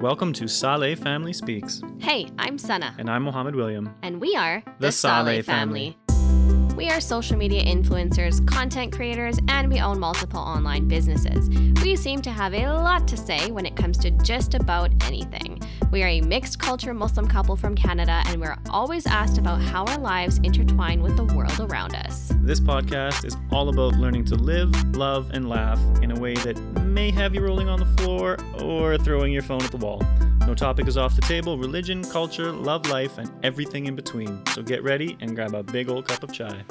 Welcome to Saleh Family Speaks, Hey, I'm Sana, and I'm Mohammed William. and we are The Saleh family. We are social media influencers, content creators, and we own multiple online businesses. We seem to have a lot to say when it comes to just about anything. We are a mixed culture Muslim couple from Canada, and we're always asked about how our lives intertwine with the world around us. This podcast is all about learning to live, love, and laugh in a way that may have you rolling on the floor or throwing your phone at the wall. No topic is off the table religion, culture, love life, and everything in between. So get ready and grab a big old cup of chai.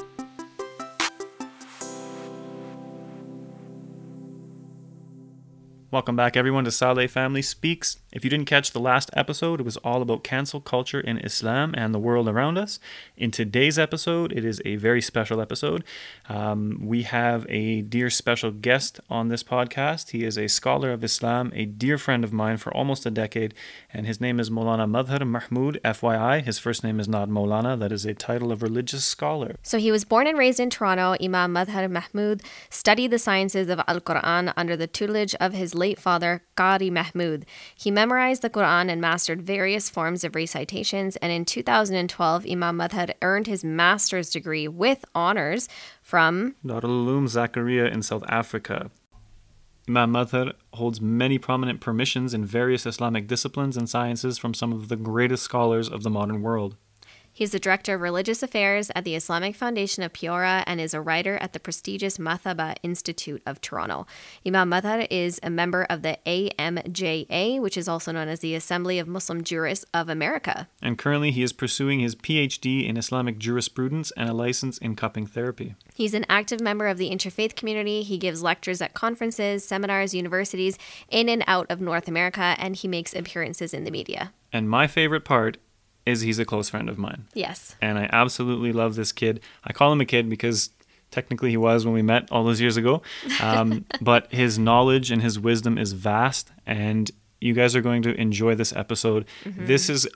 Welcome back, everyone, to Saleh Family Speaks. If you didn't catch the last episode, it was all about cancel culture in Islam and the world around us. In today's episode, it is a very special episode. Um, we have a dear special guest on this podcast. He is a scholar of Islam, a dear friend of mine for almost a decade, and his name is Molana Madhar Mahmood, FYI. His first name is not Molana, that is a title of religious scholar. So he was born and raised in Toronto. Imam Madhar Mahmood studied the sciences of Al Quran under the tutelage of his late father, Qari Mahmood. He memorized the Quran and mastered various forms of recitations. And in 2012, Imam Madhar earned his master's degree with honors from Darul Uloom Zakaria in South Africa. Imam Madhar holds many prominent permissions in various Islamic disciplines and sciences from some of the greatest scholars of the modern world. He's the director of religious affairs at the Islamic Foundation of Peoria and is a writer at the prestigious Mathaba Institute of Toronto. Imam Madhar is a member of the AMJA, which is also known as the Assembly of Muslim Jurists of America. And currently, he is pursuing his PhD in Islamic jurisprudence and a license in cupping therapy. He's an active member of the interfaith community. He gives lectures at conferences, seminars, universities in and out of North America, and he makes appearances in the media. And my favorite part is he's a close friend of mine. Yes. And I absolutely love this kid. I call him a kid because technically he was when we met all those years ago. Um, but his knowledge and his wisdom is vast, and you guys are going to enjoy this episode. This is.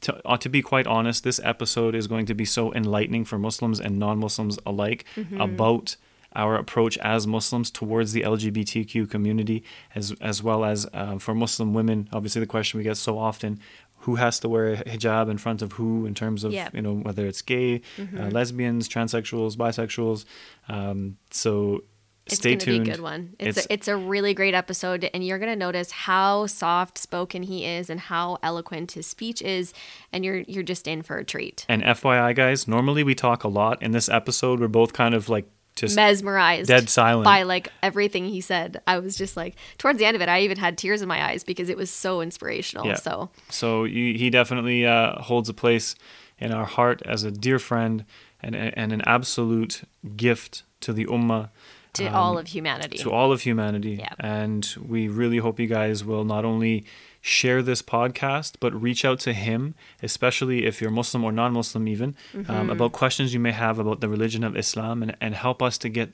To, uh, to be quite honest, this episode is going to be so enlightening for Muslims and non Muslims alike about our approach as Muslims towards the LGBTQ community, as as well as uh, for Muslim women. Obviously, the question we get so often: Who has to wear a hijab in front of who in terms of Yeah. you know whether it's gay, uh, lesbians, transsexuals, bisexuals. Um, so It's stay going to be a good one. It's It's- a, it's a really great episode, and you're going to notice how soft spoken he is and how eloquent his speech is, and you're you're just in for a treat. And FYI, guys, normally we talk a lot. In this episode, we're both kind of like just Mesmerized, dead silent. by like everything he said. I was just like, towards the end of it, I even had tears in my eyes because it was so inspirational. Yeah. So So he definitely uh, holds a place in our heart as a dear friend and, and an absolute gift to the ummah, to all of humanity. Um, to all of humanity. Yeah. And we really hope you guys will not only share this podcast, but reach out to him, especially if you're Muslim or non Muslim, even, Mm-hmm. um, about questions you may have about the religion of Islam and, and help us to get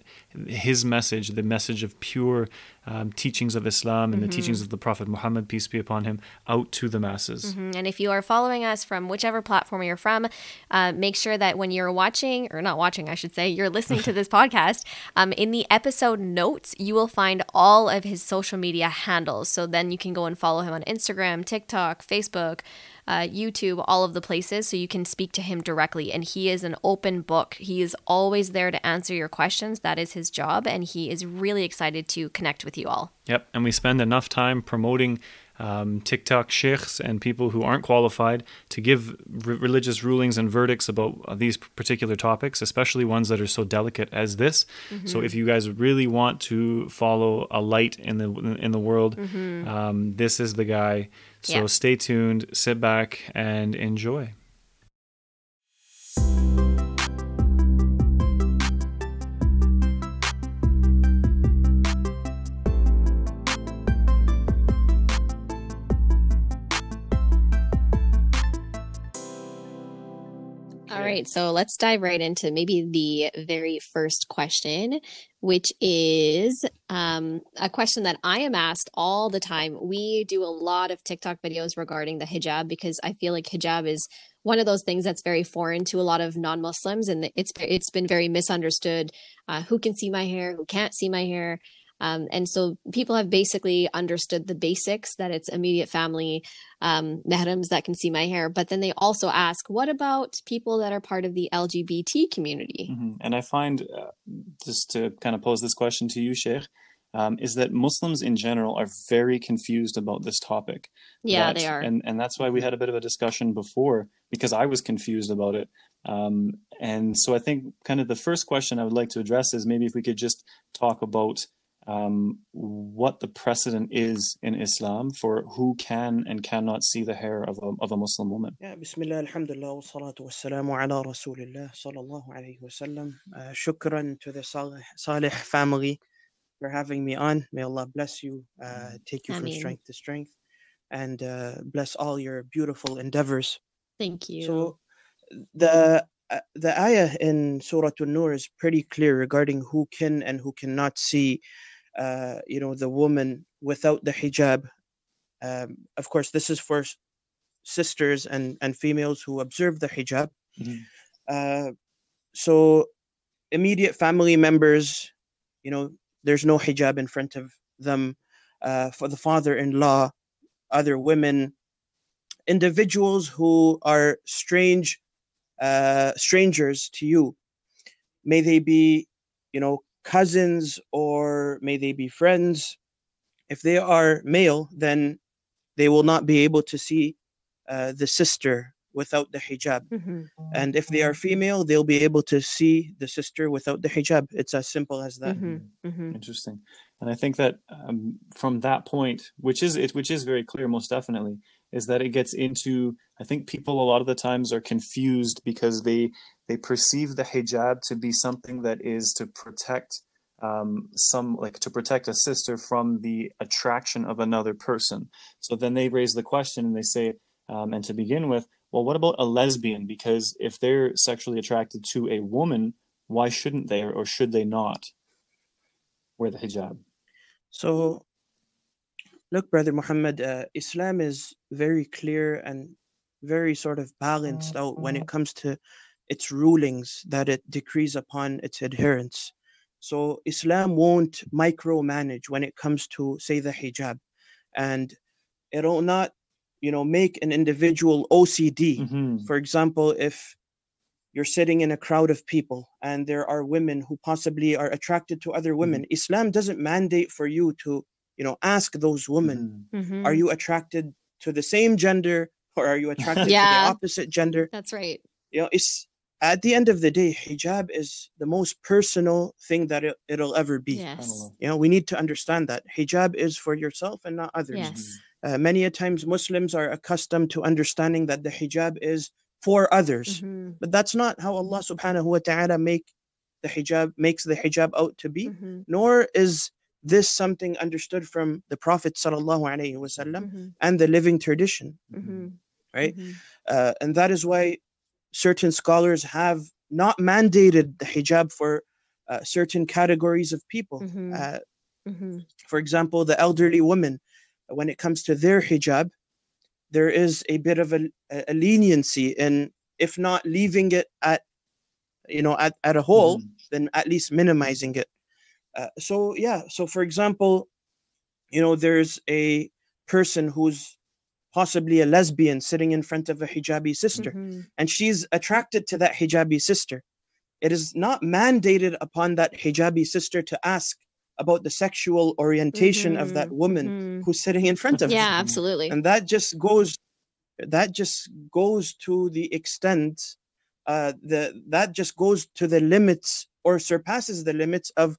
his message, the message of pure um, teachings of Islam and the Mm-hmm. teachings of the Prophet Muhammad, peace be upon him, out to the masses. Mhm. And if you are following us from whichever platform you're from, uh, make sure that when you're watching, or not watching, I should say, you're listening to this podcast, um, in the episode notes, you will find all of his social media handles. So then you can go and follow him on Instagram, TikTok, Facebook. Uh, YouTube, all of the places, so you can speak to him directly. And he is an open book. He is always there to answer your questions. That is his job. And he is really excited to connect with you all. Yep, and we spend enough time promoting um, TikTok sheikhs and people who aren't qualified to give re- religious rulings and verdicts about uh, these particular topics, especially ones that are so delicate as this. So, if you guys really want to follow a light in the in the world, um, this is the guy. So, Yeah. stay tuned, sit back, and enjoy. Right, so let's dive right into maybe the very first question, which is um, a question that I am asked all the time. We do a lot of TikTok videos regarding the hijab because I feel like hijab is one of those things that's very foreign to a lot of non-Muslims, and it's it's been very misunderstood. Uh, who can see my hair? Who can't see my hair? Um, and so people have basically understood the basics that it's immediate family, um, mehrams that can see my hair. But then they also ask, what about people that are part of the LGBT community? Mm-hmm. And I find, uh, just to kind of pose this question to you, Sheikh, um, is that Muslims in general are very confused about this topic. Yeah, That- they are. And, and that's why we had a bit of a discussion before because I was confused about it. Um, and so I think kind of the first question I would like to address is maybe if we could just talk about um, what the precedent is in Islam for who can and cannot see the hair of a, of a Muslim woman. Yeah, Bismillah, Alhamdulillah, wa salatu wa salamu ala Rasulillah, sallallahu alayhi wa sallam. Uh, shukran to the Saleh, Saleh family for having me on. May Allah bless you, uh, take you from Ameen. strength to strength, and uh, bless all your beautiful endeavors. Thank you. So, the uh, the ayah in Surah An-Nur is pretty clear regarding who can and who cannot see, uh, you know, the woman without the hijab. Um, of course, this is for sisters and and females who observe the hijab. Mhm. Uh, so, immediate family members, you know, there's no hijab in front of them. Uh, for the father-in-law, other women, individuals who are strange uh, strangers to you may they be you know cousins or may they be friends if they are male then they will not be able to see uh, the sister without the hijab Mhm. and if they are female they'll be able to see the sister without the hijab it's as simple as that Mhm. Mhm. Interesting, and I think that um, from that point, which is it, which is very clear, most definitely, is that it gets into. I think people a lot of the times are confused because they they perceive the hijab to be something that is to protect um, some like to protect a sister from the attraction of another person. So then they raise the question and they say, um, and to begin with, well, what about a lesbian? Because if they're sexually attracted to a woman, why shouldn't they or, or should they not wear the hijab? So, look, Brother Muhammad, uh, Islam is very clear and very sort of balanced out when it comes to its rulings that it decrees upon its adherents. So, Islam won't micromanage when it comes to, say, the hijab, and it'll not, you know, make an individual OCD. Mhm. For example, if you're sitting in a crowd of people and there are women who possibly are attracted to other women, Islam doesn't mandate for you to, you know, ask those women, Mhm. Mhm. are you attracted to the same gender or are you attracted to the opposite gender? That's right. You know, it's at the end of the day, hijab is the most personal thing that it, it'll ever be. Yes. You know, we need to understand that hijab is for yourself and not others. Yes. Uh, many a times Muslims are accustomed to understanding that the hijab is for others. Mhm. But that's not how Allah subhanahu wa ta'ala make the hijab makes the hijab out to be, Mhm. nor is this something understood from the Prophet sallallahu alaihi wasallam Mhm. and the living tradition, Mhm. right? Uh, and that is why certain scholars have not mandated the hijab for uh, certain categories of people. Mhm. Uh, Mhm. for example, the elderly women, when it comes to their hijab, there is a bit of a, a leniency in, if not leaving it at, you know, at, at a whole, Mhm. then at least minimizing it. Uh, so yeah, so for example, you know, there's a person who's possibly a lesbian sitting in front of a hijabi sister, Mhm. and she's attracted to that hijabi sister. It is not mandated upon that hijabi sister to ask about the sexual orientation of that Mhm. woman Mhm. who's sitting in front of her Yeah, absolutely. and that just goes that just goes to the extent uh the that just goes to the limits or surpasses the limits of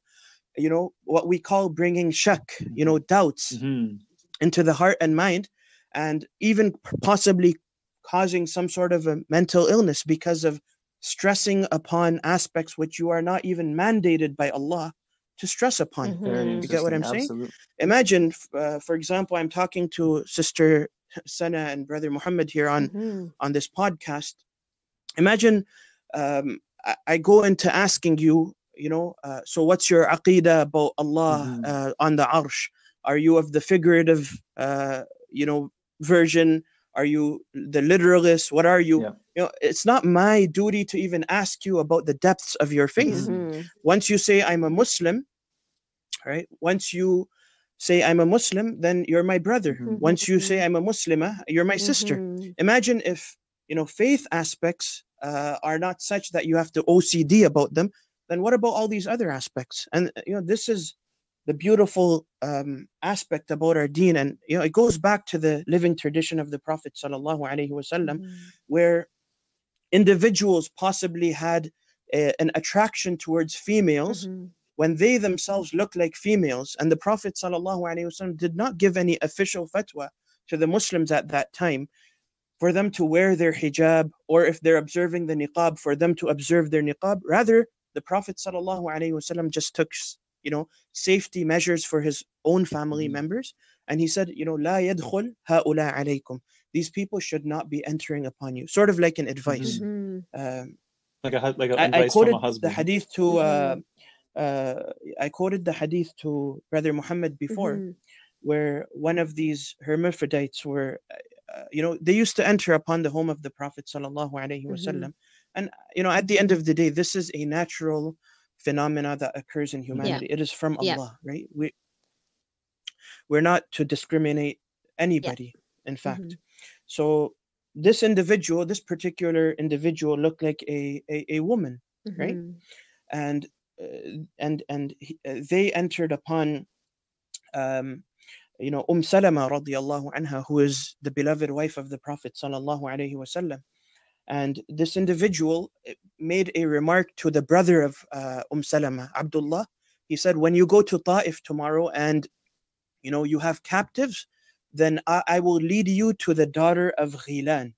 you know what we call bringing shak you know doubts Mhm. into the heart and mind and even possibly causing some sort of a mental illness because of stressing upon aspects which you are not even mandated by Allah to stress upon Very Mhm. You get what I'm interesting. saying? Absolutely. imagine uh, for example i'm talking to sister sana and brother muhammad here on Mhm. on this podcast imagine um, I, I go into asking you you know uh, so what's your aqidah about allah Mhm. uh, on the arsh are you of the figurative uh, you know version? Are you the literalist? What are you? Yeah. you know it's not my duty to even ask you about the depths of your faith. Mhm. once you say i'm a muslim right? Once you say i'm a muslim then you're my brother. Mhm. once you say i'm a muslima you're my sister. Mhm. imagine if you know faith aspects uh, are not such that you have to ocd about them then what about all these other aspects? And you know this is the beautiful um, aspect about our deen and you know it goes back to the living tradition of the prophet sallallahu alaihi wasallam Mhm. where individuals possibly had a, an attraction towards females Mhm. when they themselves looked like females and the prophet sallallahu alaihi wasallam did not give any official fatwa to the muslims at that time for them to wear their hijab or if they're observing the niqab for them to observe their niqab rather the prophet sallallahu alaihi wasallam just took you know safety measures for his own family Mhm. members and he said you know la yadkhul haula alaykum these people should not be entering upon you sort of like an advice Mhm. um, Like a like a I, I advice quoted from a the hadith to uh, Mhm. uh, I quoted the hadith to Brother Muhammad before, Mhm. where one of these hermaphrodites were, uh, you know, they used to enter upon the home of the Prophet sallallahu alaihi wasallam, and you know, at the end of the day, this is a natural phenomena that occurs in humanity. It is from Yeah. Allah, right? We we're not to discriminate anybody. In fact, Mhm. so this individual, this particular individual, looked like a a, a woman right? Mhm. and uh, and and he, uh, they entered upon um you know Umm Salama radiallahu anha who is the beloved wife of the prophet sallallahu alaihi wasallam and this individual uh, made a remark to the brother of uh, Umm Salama Abdullah he said when you go to Ta'if tomorrow and you know you have captives then I, I will lead you to the daughter of Ghilan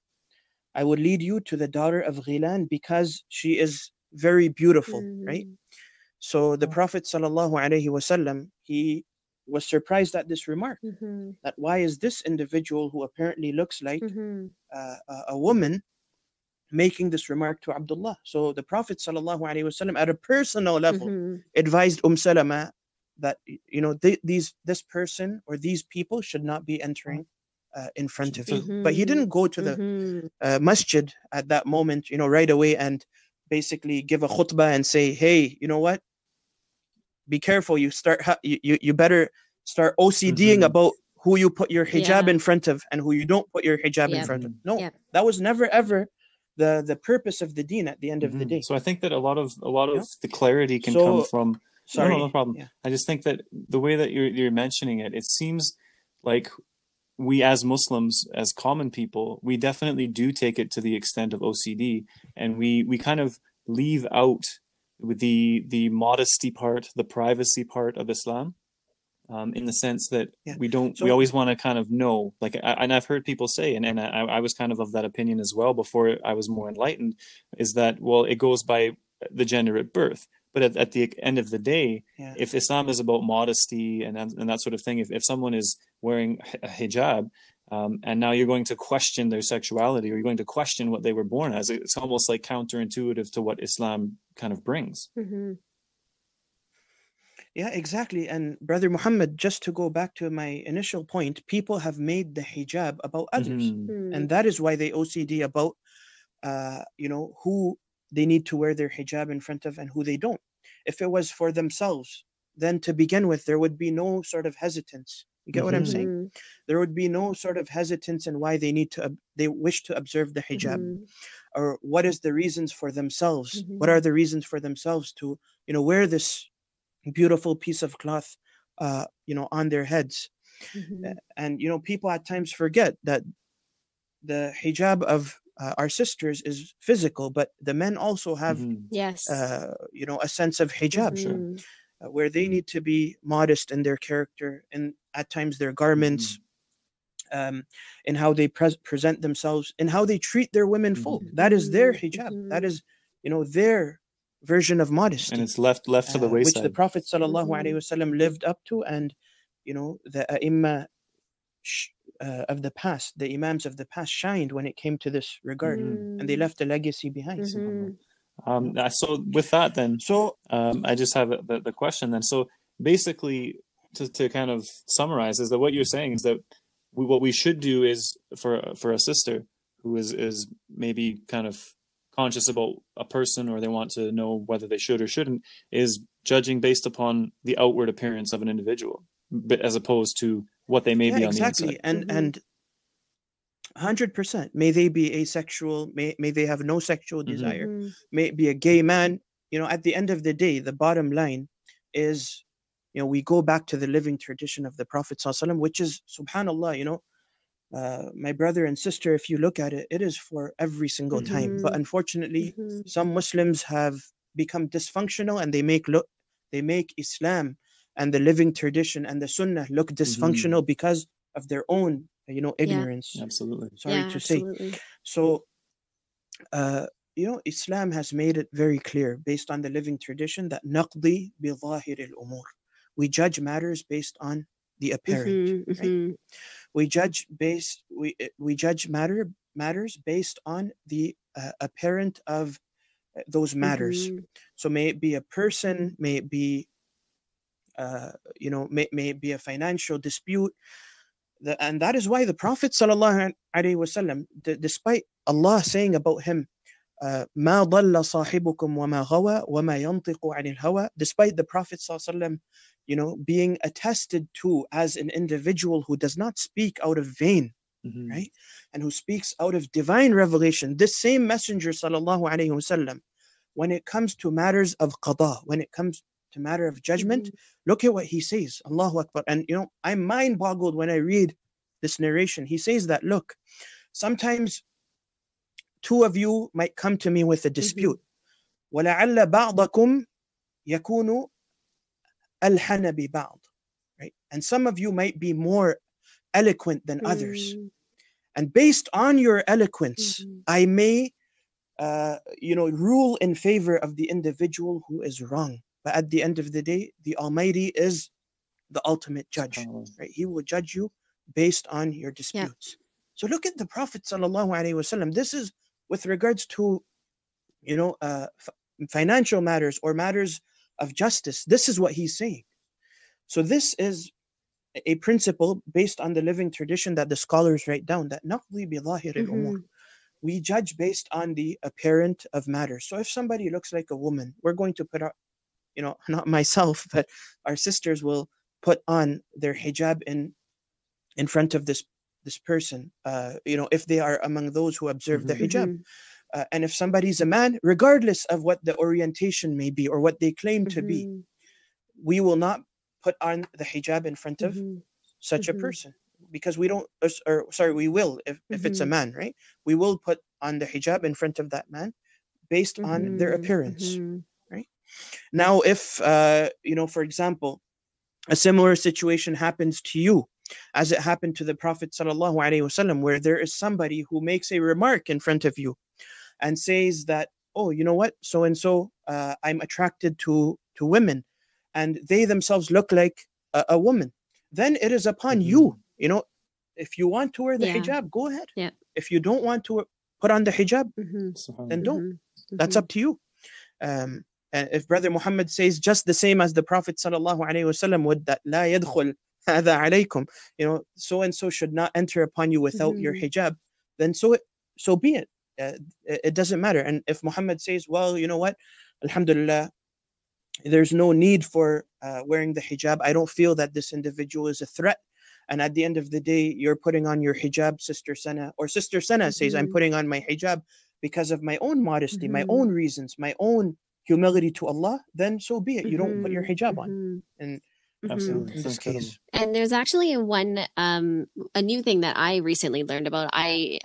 I will lead you to the daughter of Ghilan because she is very beautiful right Mhm. so the. Prophet sallallahu alaihi wasallam he was surprised at this remark. Mhm. That why is this individual who apparently looks like Mhm. uh, a, a woman making this remark to Abdullah? So the Prophet sallallahu alaihi wasallam at a personal level Mhm. advised Umm Salama that you know th- these this person or these people should not be entering uh, in front of you. But he didn't go to the Mhm. uh, masjid at that moment, you know, right away and basically give a khutbah and say, hey, you know what? Be careful. You start, ha- you, you, better start OCDing Mhm. about who you put your hijab Yeah. in front of and who you don't put your hijab in front of. Mhm. No, Yep. that was never ever the the purpose of the deen at the end of the Mhm. day. So I think that a lot of a lot of Yeah. the clarity can So- come from Sorry. no problem. Yeah. I just think that the way that you're you're mentioning it, it seems like we as Muslims, as common people, we definitely do take it to the extent of OCD, and we we kind of leave out with the the modesty part, the privacy part of Islam, um, in the sense that Yeah. we don't we always want to kind of know, like, I, and I've heard people say, and and I, I was kind of of that opinion as well before I was more enlightened, is that well, it goes by the gender at birth. But at, at the end of the day, Yeah. if Islam is about modesty and and that sort of thing, if, if someone is wearing a hijab, um, and now you're going to question their sexuality or you're going to question what they were born as, it's almost like counterintuitive to what Islam kind of brings. Mhm. Yeah, exactly. And Brother Muhammad, just to go back to my initial point, people have made the hijab about others. Mhm. Mhm. and that is why they OCD about uh, you know who they need to wear their hijab in front of and who they don't. If it was for themselves, then to begin with, there would be no sort of hesitance. You get what I'm saying? Mhm. There would be no sort of hesitance in why they need to they wish to observe the hijab Mhm. or what is the reasons for themselves. What Mhm. are the reasons for themselves to you know wear this beautiful piece of cloth uh, you know on their heads Mhm. uh, and you know people at times forget that the hijab of uh, our sisters is physical but the men also have Mhm. Yes. uh, you know a sense of hijab Sure. Mhm. uh, where they need to be modest in their character and at times their garments um, in how they pres present themselves in how they treat their women folk that is their hijab that is you know their version of modesty And it's left left to the uh, which the Prophet sallallahu alaihi wasallam lived up to, and you know the ai uh, of the past, the imams of the past, shined when it came to this regard, and they left a legacy behind. Mhm. um, so with that, then So um, I just have the, the question then. So basically, to, to kind of summarize, is that what you're saying is that we, what we should do is for for a sister who is is maybe kind of conscious about a person or they want to know whether they should or shouldn't is judging based upon the outward appearance of an individual but as opposed to what they may yeah, be on exactly. the inside And Mhm. and hundred percent. May they be asexual, may may they have no sexual Mhm. desire, Mhm. may it be a gay man. You know, at the end of the day, the bottom line is, you know, we go back to the living tradition of the Prophet ﷺ, which is subhanallah, you know, uh, my brother and sister, if you look at it, it is for every single time. But Mhm. unfortunately, Mhm. some Muslims have become dysfunctional and they make look they make Islam and the living tradition and the Sunnah look dysfunctional because of their own, you know, Yeah. ignorance. absolutely Sorry yeah, to say. absolutely. So, uh, you know, Islam has made it very clear based on the living tradition that naqdi bi al-umur. We judge matters based on the apparent. Mhm, right? mhm. We judge based we uh, we judge matter matters based on the uh, apparent of uh, those matters. Mhm. So may it be a person, may it be, uh, you know, may, may it be a financial dispute. The, and that is why the Prophet sallallahu alaihi wasallam, d- despite Allah saying about him, uh, ما ضل صاحبكم وما غوى وما ينطق عن الهوى, despite the Prophet sallallahu alaihi wasallam, you know, being attested to as an individual who does not speak out of vain, Mhm. right? and who speaks out of divine revelation, this same messenger sallallahu alaihi wasallam, when it comes to matters of qada, when it comes to matter of judgment, Mhm. look at what he says. Allahu Akbar. And you know, I'm mind boggled when I read this narration. He says that look, sometimes two of you might come to me with a dispute. وَلَعَلَّ بَعْضَكُمْ يَكُونُ alhanabi ba'd. Right? And some of you might be more eloquent than mm. others. And based on your eloquence, mm-hmm. I may uh, you know, rule in favor of the individual who is wrong. But at the end of the day, the Almighty is the ultimate judge. Right? He will judge you based on your disputes. Yeah. So look at the Prophet wasallam. This is with regards to, you know, uh, f- financial matters or matters of justice. This is what he's saying. So this is a principle based on the living tradition that the scholars write down that naqdi bi zahir al-umur. Mhm. We judge based on the apparent of matters. So if somebody looks like a woman, we're going to put our, you know, not myself, but our sisters will put on their hijab in in front of this this person. Uh, you know, if they are among those who observe the Mhm. hijab. Mhm. Uh, and if somebody's a man, regardless of what the orientation may be or what they claim to be, Mhm. we will not put on the hijab in front of Mhm. such a Mhm. person because we don't or, or sorry we will if, if it's a Mhm. man right we will put on the hijab in front of that man based on their Mhm. appearance Mhm. now if uh, you know for example a similar situation happens to you as it happened to the prophet sallallahu alaihi wasallam where there is somebody who makes a remark in front of you and says that oh you know what so and so uh, i'm attracted to to women and they themselves look like a, a woman then it is upon you you know if you want to wear the Yeah. hijab go ahead Yeah. if you don't want to put on the hijab Mhm. SubhanAllah. then don't Mhm. that's Mhm. up to you um and if brother muhammad says just the same as the prophet sallallahu alaihi wasallam would that la yadkhul هذا عليكم you know so and so should not enter upon you without your Mhm. hijab then so it so be it uh, it it doesn't matter and if muhammad says well you know what alhamdulillah there's no need for uh, wearing the hijab i don't feel that this individual is a threat and at the end of the day you're putting on your hijab sister sana or sister sana says i'm Mhm. putting on my hijab because of my own modesty my Mhm. own reasons my own humility to allah then so be it you don't put your Mhm. hijab on Mhm. and. Absolutely. in It's this case And there's actually one um a new thing that I recently learned about. I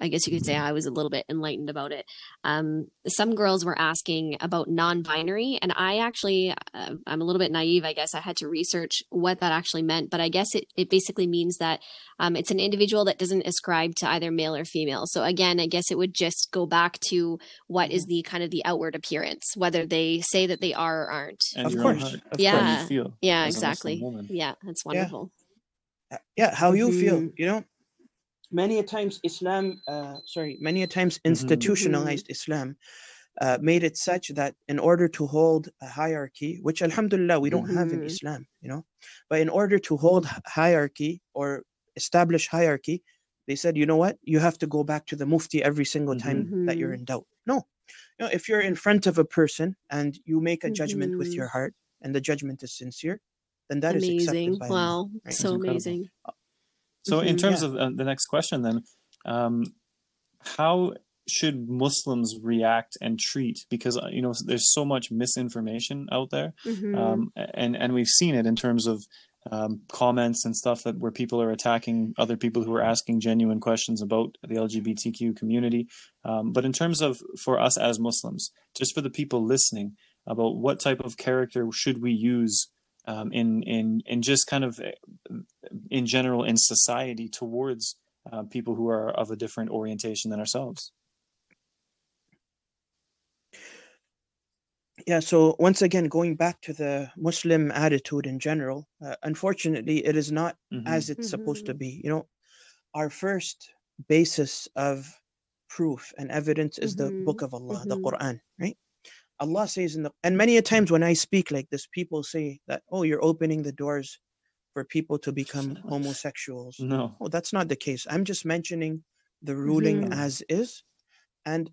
I guess you could say I was a little bit enlightened about it. Um, some girls were asking about non-binary, and I actually uh, I'm a little bit naive. I guess I had to research what that actually meant, but I guess it it basically means that um, it's an individual that doesn't ascribe to either male or female. So again, I guess it would just go back to what is the kind of the outward appearance, whether they say that they are or aren't. And Of course, own heart, of how Yeah. you feel Yeah, as a Muslim exactly. Yeah, that's wonderful. Uh, yeah how you feel Mhm. you know many a times islam uh, sorry many a times Mhm. institutionalized islam uh, made it such that in order to hold a hierarchy which alhamdulillah we don't have in Mhm. islam you know but in order to hold hierarchy or establish hierarchy they said, you know what? You have to go back to the mufti every single time that you're in doubt. No. You know, if you're in front of a person and you make a judgment with Mhm. your heart and the judgment is sincere, then that is amazing. accepted by Allah. Wow. right? So amazing. So, in Mhm. terms Yeah. of uh, the next question, then, um, how should Muslims react and treat? Because uh, you know, there's so much misinformation out there, Mhm. um, and and we've seen it in terms of um, comments and stuff that where people are attacking other people who are asking genuine questions about the LGBTQ community. Um, but in terms of for us as Muslims, just for the people listening, about what type of character should we use um, in in in just kind of uh, in general in society towards uh, people who are of a different orientation than ourselves. Yeah, so once again, going back to the Muslim attitude in general, uh, unfortunately, it is not Mhm. as it's supposed to Mhm. be. You know, our first basis of proof and evidence is the Mhm. Book of Allah, the Mhm. Quran, right? Allah says in the, and many a times when I speak like this, people say that, oh, you're opening the doors for people to become homosexuals. No. Oh, that's not the case. I'm just mentioning the ruling Mhm. as is, and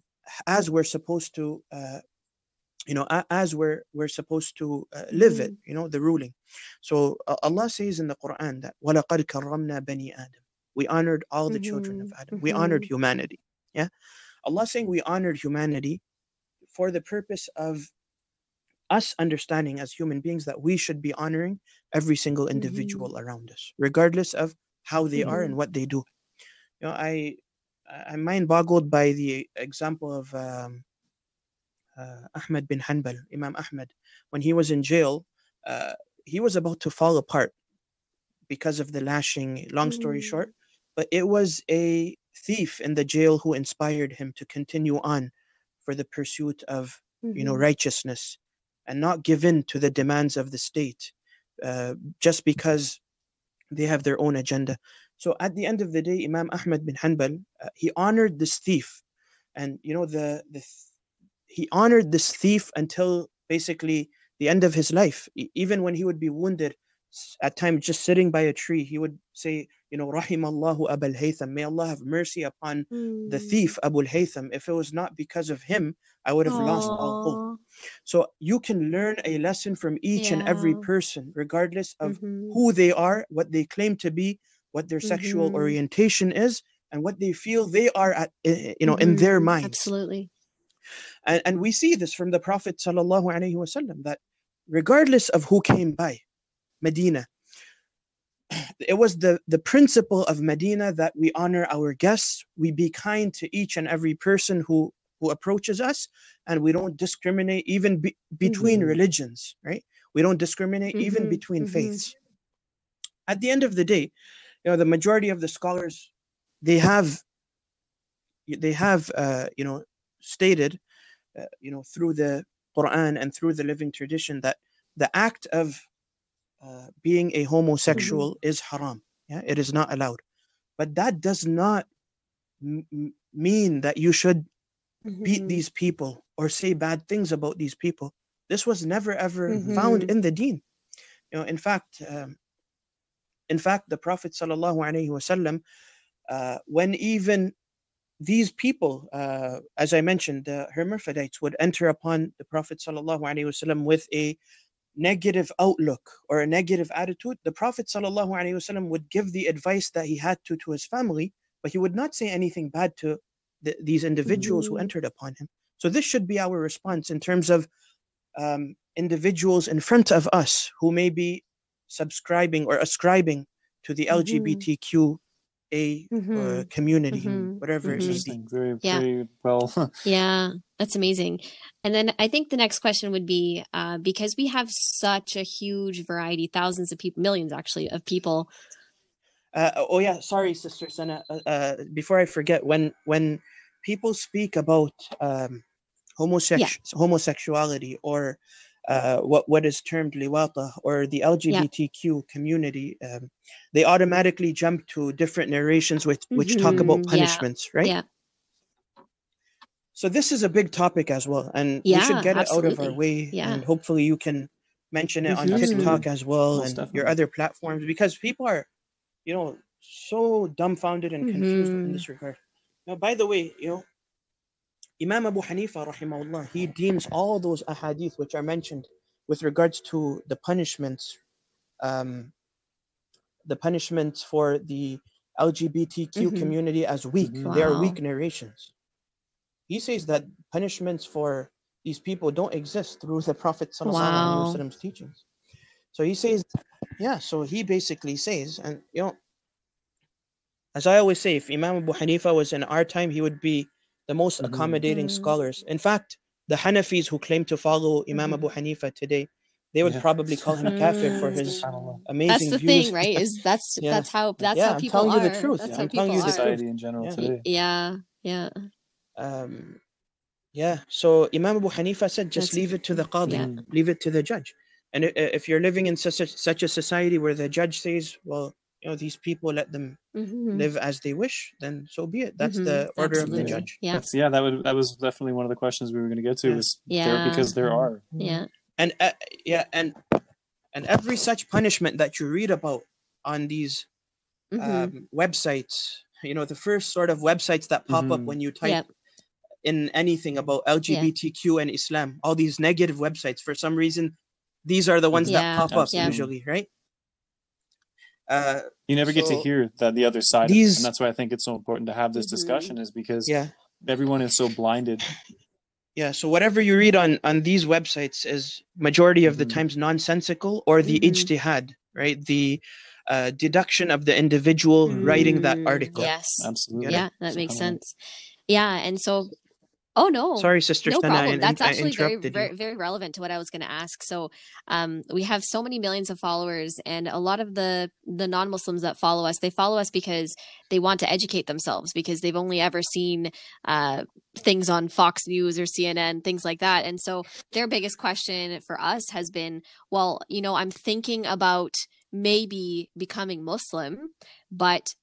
as we're supposed to, uh, you know, a- as we're we're supposed to uh, live it. You know, the ruling. So uh, Allah says in the Quran that وَلَقَدْ كَرَّمْنَا بَنِي آدَمَ. We honored all the children of Mhm. Adam. We honored Mhm. humanity. Yeah, Allah saying we honored humanity for the purpose of us understanding as human beings that we should be honoring every single individual around us, regardless of how they are and what they do. You know, I I'm mind boggled by the example of um, uh, Ahmed bin Hanbal, Imam Ahmed, when he was in jail. Uh, he was about to fall apart because of the lashing. Long story Mm. short, but it was a thief in the jail who inspired him to continue on for the pursuit of you know Mhm. righteousness and not give in to the demands of the state uh, just because they have their own agenda so at the end of the day imam ahmed bin hanbal uh, he honored this thief and you know the the th- he honored this thief until basically the end of his life even when he would be wounded at times just sitting by a tree he would say you know rahimallahu abul haytham may allah have mercy upon the Mm. thief abul haytham if it was not because of him i would have lost all hope so you can learn a lesson from each and every person, regardless of Mhm. who they are, what they claim to be, what their sexual Mhm. orientation is, and what they feel they are at, you know, in their minds. Absolutely. And, and we see this from the Prophet sallallahu alaihi wasallam that regardless of who came by Medina, it was the, the principle of Medina that we honor our guests, we be kind to each and every person who, who approaches us, and we don't discriminate even be, between Mhm. religions, right? We don't discriminate even Mhm, between mhm. faiths. At the end of the day, you know, the majority of the scholars, they have, they have, uh, you know, stated, uh, you know, through the Quran and through the living tradition that the act of uh, being a homosexual is haram. Yeah, it is not allowed. But that does not m- mean that you should beat Mhm. these people or say bad things about these people. This was never ever found Mhm. in the deen. You know, in fact, um, in fact, the Prophet sallallahu alaihi wasallam, uh, when even these people, uh, as I mentioned, the hermaphrodites would enter upon the Prophet sallallahu alaihi wasallam with a negative outlook or a negative attitude, the Prophet sallallahu alaihi wasallam would give the advice that he had to to his family, but he would not say anything bad to the, these individuals who Mhm. entered upon him. So this should be our response in terms of um, individuals in front of us who may be subscribing or ascribing to the Mhm. LGBTQA uh, Mhm. community, Mhm. whatever it may be. Interesting. Very, Yeah. very well. Yeah, that's amazing. And then I think the next question would be uh, because we have such a huge variety, thousands of people, millions actually, of people. Uh, oh yeah, sorry, Sister Sana. Uh, uh, before I forget, when when people speak about um, homosex- homosexuality or uh, what what is termed liwata or the LGBTQ community, um, they automatically jump to different narrations which which talk about Mhm, yeah, punishments, right? Yeah. So this is a big topic as well, and we should get it out of our way. Yeah. And hopefully, you can mention it on Mhm. TikTok as well Most and definitely. your other platforms because people are, you know, so dumbfounded and confused in Mhm. this regard. Now, by the way, you know, Imam Abu Hanifa, rahimahullah, he deems all those ahadith which are mentioned with regards to the punishments, um, the punishments for the LGBTQ Mhm. community as weak. Mhm. They are weak narrations. He says that punishments for these people don't exist through the Prophet Wow. Prophet's teachings. So he says, yeah, so he basically says, and you know, as I always say, if Imam Abu Hanifa was in our time, he would be the most Mhm. accommodating Mm. scholars. In fact, the Hanafis who claim to follow Imam Mhm. Abu Hanifa today, they would Yeah. probably call him a kafir for his SubhanAllah. amazing That's the views. thing, right? Is that's Yeah. that's how that's Yeah, how I'm people telling are. you the truth. That's Yeah, how I'm people telling you the are. truth. Society in general Yeah. today. Yeah, yeah. Um, yeah. So Imam Abu Hanifa said, just That's- leave it to the qadi, yeah. Leave it to the judge. And if you're living in such a, such a society where the judge says, well, you know, these people let them Mhm. live as they wish, then so be it. That's Mhm. the order of the judge. Yeah, That's, yeah, that would that was definitely one of the questions we were going to get to. Yeah. Was Yeah. there, because there are. yeah. And uh, yeah, and and every such punishment that you read about on these Mhm. um, websites, you know, the first sort of websites that pop up Mhm. when you type Yep. In anything about LGBTQ and Islam, all these negative websites, for some reason, these are the ones Yeah, that pop up absolutely. usually, right? Uh, You never get to hear that the other side, of it, these- and that's why I think it's so important to have this Mhm. discussion. Is because yeah, everyone is so blinded. yeah. So whatever you read on on these websites is majority of the Mhm. times nonsensical or the Mhm. ijtihad, right? The uh, deduction of the individual writing that Mm, article. Yes. Absolutely. Yeah, that makes SubhanAllah. sense. Yeah, and so, oh no, Sorry, Sister no Sana, problem. That's I actually very, very, very relevant to what I was going to ask. So, um, we have so many millions of followers, and a lot of the the non Muslims that follow us, they follow us because they want to educate themselves because they've only ever seen uh, things on Fox News or CNN, things like that. And so, their biggest question for us has been, well, you know, I'm thinking about maybe becoming Muslim, but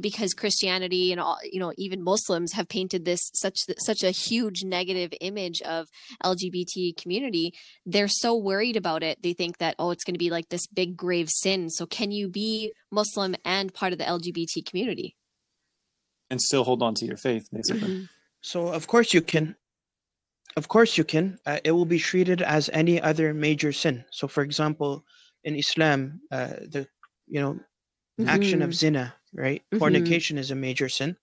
because Christianity and all, you know, even Muslims have painted this such such a huge negative image of LGBT community, they're so worried about it. They think that oh, it's going to be like this big grave sin. So can you be Muslim and part of the LGBT community? and still hold on to your faith, basically. Mhm. So of course you can. Of course you can. Uh, it will be treated as any other major sin. So for example, in Islam, uh, the you know action of Mhm. zina, right? Mhm. Fornication is a major sin.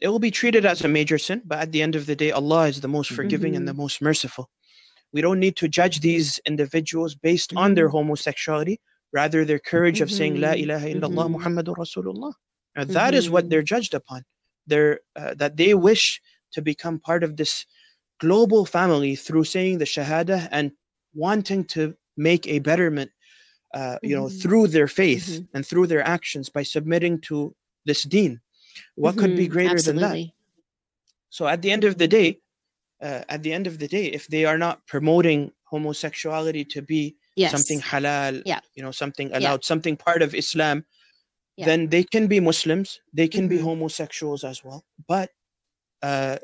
It will be treated as a major sin, but at the end of the day, Allah is the most forgiving and the most merciful. We don't need to judge these individuals based on their homosexuality, rather their courage of saying La Mhm. ilaha illallah. Muhammadur Rasulullah. Now, that is what they're judged upon. They're uh, that they wish to become part of this global family through saying the shahada and wanting to make a betterment uh, you know Mhm. through their faith Mhm. and through their actions by submitting to this deen what could be Mhm. greater than that so at the end of the day uh, at the end of the day if they are not promoting homosexuality to be Yes. something halal Yeah. you know something allowed something part of islam Yeah. then they can be muslims they can be Mhm. homosexuals as well but uh,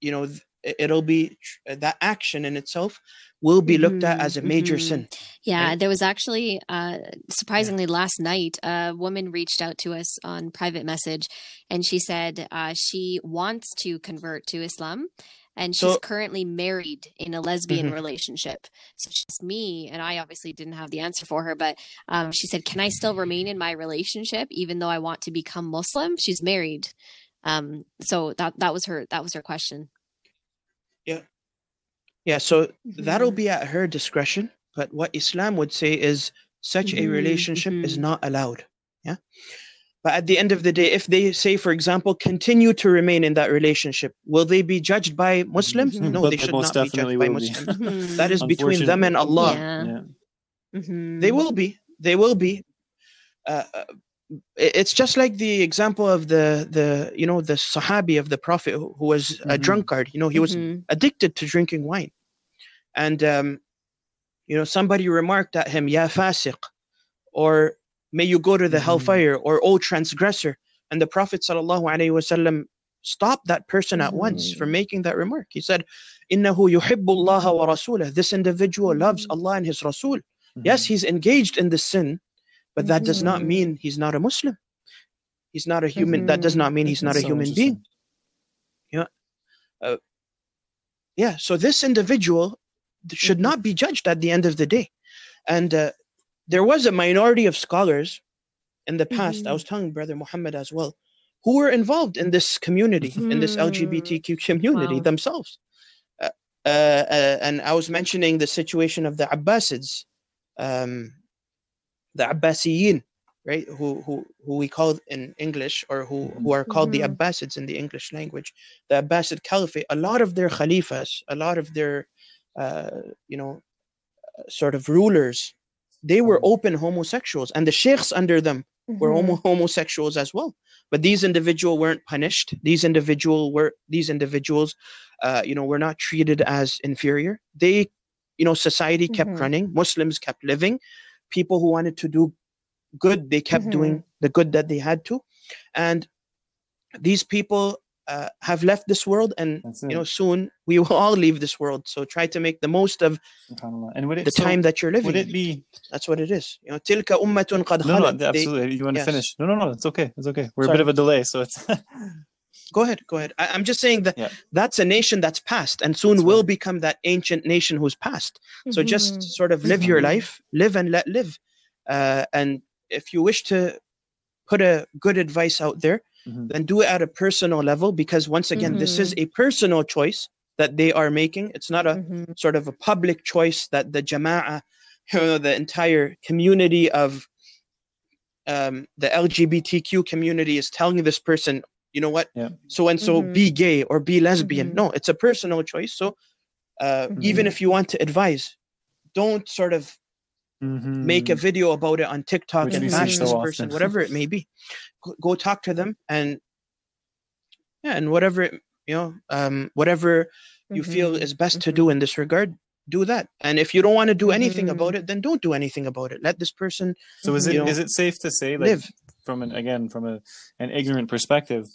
you know th- it'll be that action in itself will be looked at Mhm, as a major mhm. sin Yeah, right? there was actually uh surprisingly last night a woman reached out to us on private message and she said uh she wants to convert to Islam and she's So- currently married in a lesbian Mhm. relationship. So she's me and I obviously didn't have the answer for her but um she said can I still remain in my relationship even though I want to become Muslim? She's married. Um so that that was her that was her question. Yeah so that'll Mhm. be at her discretion but what islam would say is such a Mhm, relationship is mhm. not allowed yeah but at the end of the day if they say for example continue to remain in that relationship will they be judged by muslims Mhm. no But they they should not be judged by will be. muslims Mhm. that is between them and allah Yeah. Yeah. Mhm. they will be they will be uh, uh, it- it's just like the example of the the you know the sahabi of the prophet who who was a Mhm. drunkard you know he was Mhm. addicted to drinking wine and um you know somebody remarked at him ya fasiq or may you go to the Mhm. hellfire or oh transgressor and the prophet sallallahu alaihi wasallam stopped that person at once for Mhm. making that remark he said innahu yuhibbu Allah wa rasulah this individual loves Mhm. Allah and his rasul yes he's engaged in the sin but that does not Mhm. mean he's not a muslim he's not a human. That does not mean he's not a human being. interesting. Yeah. So this individual should Mhm. not be judged at the end of the day. And uh, there was a minority of scholars in the past. I Mhm. was telling Brother Muhammad as well, who were involved in this community, in this. LGBTQ community Wow. themselves. Uh, uh, uh, and I was mentioning the situation of the Abbasids, um, the Abbasiyin, right? Who, who, who we call in English, or who, who are called Mhm. the Abbasids in the English language, the Abbasid Caliphate. A lot of their khalifas, a lot of their, uh, you know, sort of rulers, they were Mhm. open homosexuals, and the sheikhs under them were Mhm. homo- homosexuals as well. But these individuals weren't punished. These individual were these individuals, uh, you know, were not treated as inferior. They, you know, society kept Mhm. running. Muslims kept living. People who wanted to do good, they kept doing the good that they had to, and these people uh, have left this world, and you know, soon we will all leave this world. So try to make the most of And would it the so time that you're living. would it be That's what it is. You know, tilka ummatun qad no no khalat. They- absolutely you want to yes. finish no no no it's okay it's okay we're a bit of a delay so it's Go ahead, go ahead. I, I'm just saying that Yeah. that's a nation that's past, and soon That's will right. become that ancient nation who's past. So just Mhm. sort of live your Mhm. life, live and let live. Uh, and if you wish to put a good advice out there, Mhm. then do it at a personal level because once again, this is a personal choice that they are making. It's not a Mhm. sort of a public choice that the jama'ah, you know, the entire community of um, the LGBTQ community is telling this person, you know what, Yeah. so and so be gay or be lesbian. Mhm. No, it's a personal choice. So uh, even Mhm. if you want to advise, don't sort of make a video about it on TikTok Which and bash this so person, often. whatever it may be. Go, go talk to them and yeah, and whatever it- you know, um, whatever you feel Mhm. is best to do in this regard, do that. And if you don't want to do anything about it, then don't do anything about it. Let this person so is it you is it safe to say like live. From an again from a an ignorant perspective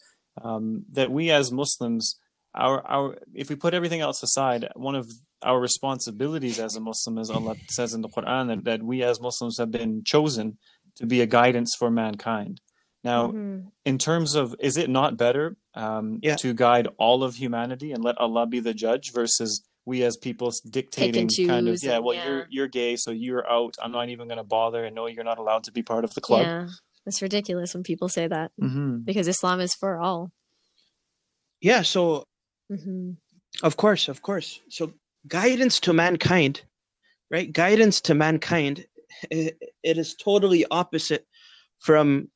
um, that we as Muslims our our if we put everything else aside one of our responsibilities as a Muslim as Allah says in the Quran that, that we as Muslims have been chosen to be a guidance for mankind now Mhm. in terms of is it not better um, Yeah. to guide all of humanity and let Allah be the judge versus we as people dictating kind of yeah well yeah. you're you're gay so you're out I'm not even going to bother and no you're not allowed to be part of the club Yeah. It's ridiculous when people say that hmm because Islam is for all. Yeah, so hmm of course, of course. So guidance to mankind, right? Guidance to mankind, i- it is totally opposite from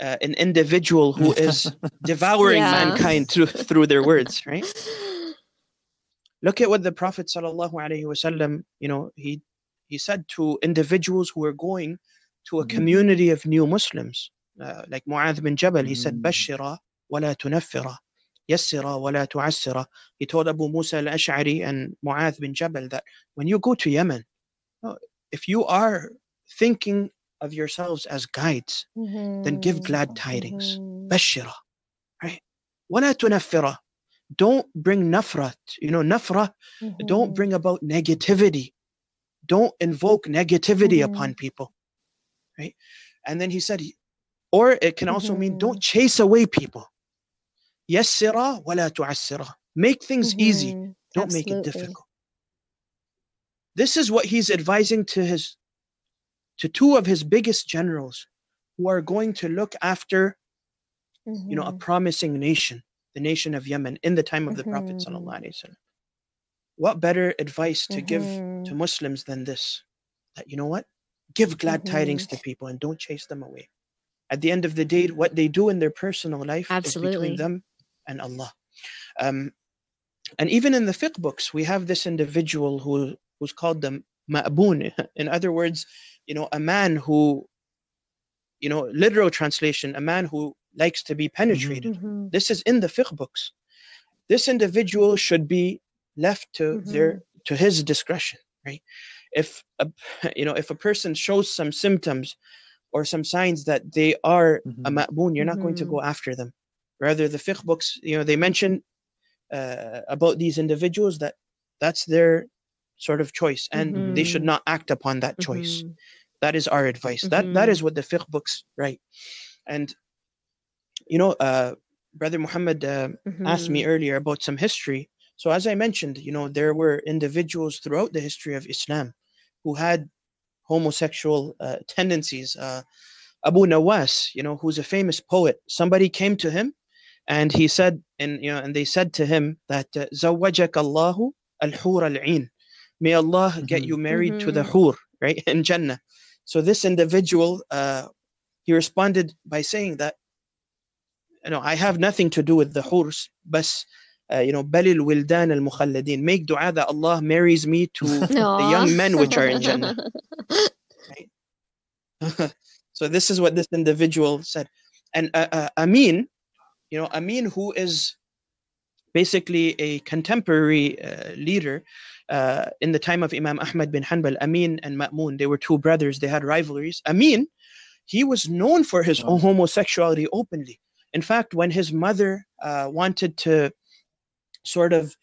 uh, an individual who is devouring Yeah. mankind through through their words, right? Look at what the Prophet sallallahu alaihi wasallam, you know, he he said to individuals who were going to a Mhm. community of new Muslims, uh, like Mu'adh bin Jabal, he said, Mhm. "Bashira wala tunaffira, yassira wala tu'assira." He told Abu Musa al-Ash'ari and Mu'adh bin Jabal that when you go to Yemen, uh, if you are thinking of yourselves as guides, then give glad tidings. Mhm. Bashira, right? Wala tunaffira. Don't bring nafrat. You know, nafra don't Mhm. bring about negativity don't invoke negativity upon people right? And then he said or it can also mean Mhm. don't chase away people. Yassira wala tu'assira. Make things easy. Mhm. don't make it difficult. This is what he's advising to his to two of his biggest generals who are going to look after you know a Mhm. promising nation the nation of yemen in the time of the prophet Mhm. sallallahu alaihi wasallam what better advice to give to Muslims than this? That you know what give glad tidings Mm-hmm. to people and don't chase them away. At the end of the day what they do in their personal life is between them and Allah. Um, and even in the fiqh books we have this individual who who's called the ma'boon in other words you know a man who you know literal translation a man who likes to be penetrated. Mhm. this is in the fiqh books. This individual should be left to their to his discretion right if a you know if a person shows some symptoms or some signs that they are a Mhm. ma'boon you're not going to go after them rather the fiqh books you know they mention uh, about these individuals that that's their sort of choice and they should not act upon that choice Mhm. that is our advice that that Mhm. what the fiqh books write and you know, uh, Brother Muhammad uh, asked me earlier about some history. So as I mentioned, you know, there were individuals throughout the history of Islam who had homosexual uh, tendencies. Uh, Abu Nawas, you know, who's a famous poet. Somebody came to him, and he said, and you know, and they said to him that uh, "Zawwajaka Allahu al-hur al-ain." May Allah get Mhm. you married to the Mhm. hur, right, in Jannah. So this individual, uh, he responded by saying that, you know, I have nothing to do with the hurs, but uh, you know, balil wildan al mukhalladin. Make dua that Allah marries me to the young men which are in Jannah. so this is what this individual said. And uh, uh, amin you know amin who is basically a contemporary uh, leader uh, in the time of imam ahmad bin hanbal amin and ma'mun they were two brothers they had rivalries. Amin he was known for his homosexuality openly. In fact when his mother uh, wanted to sort of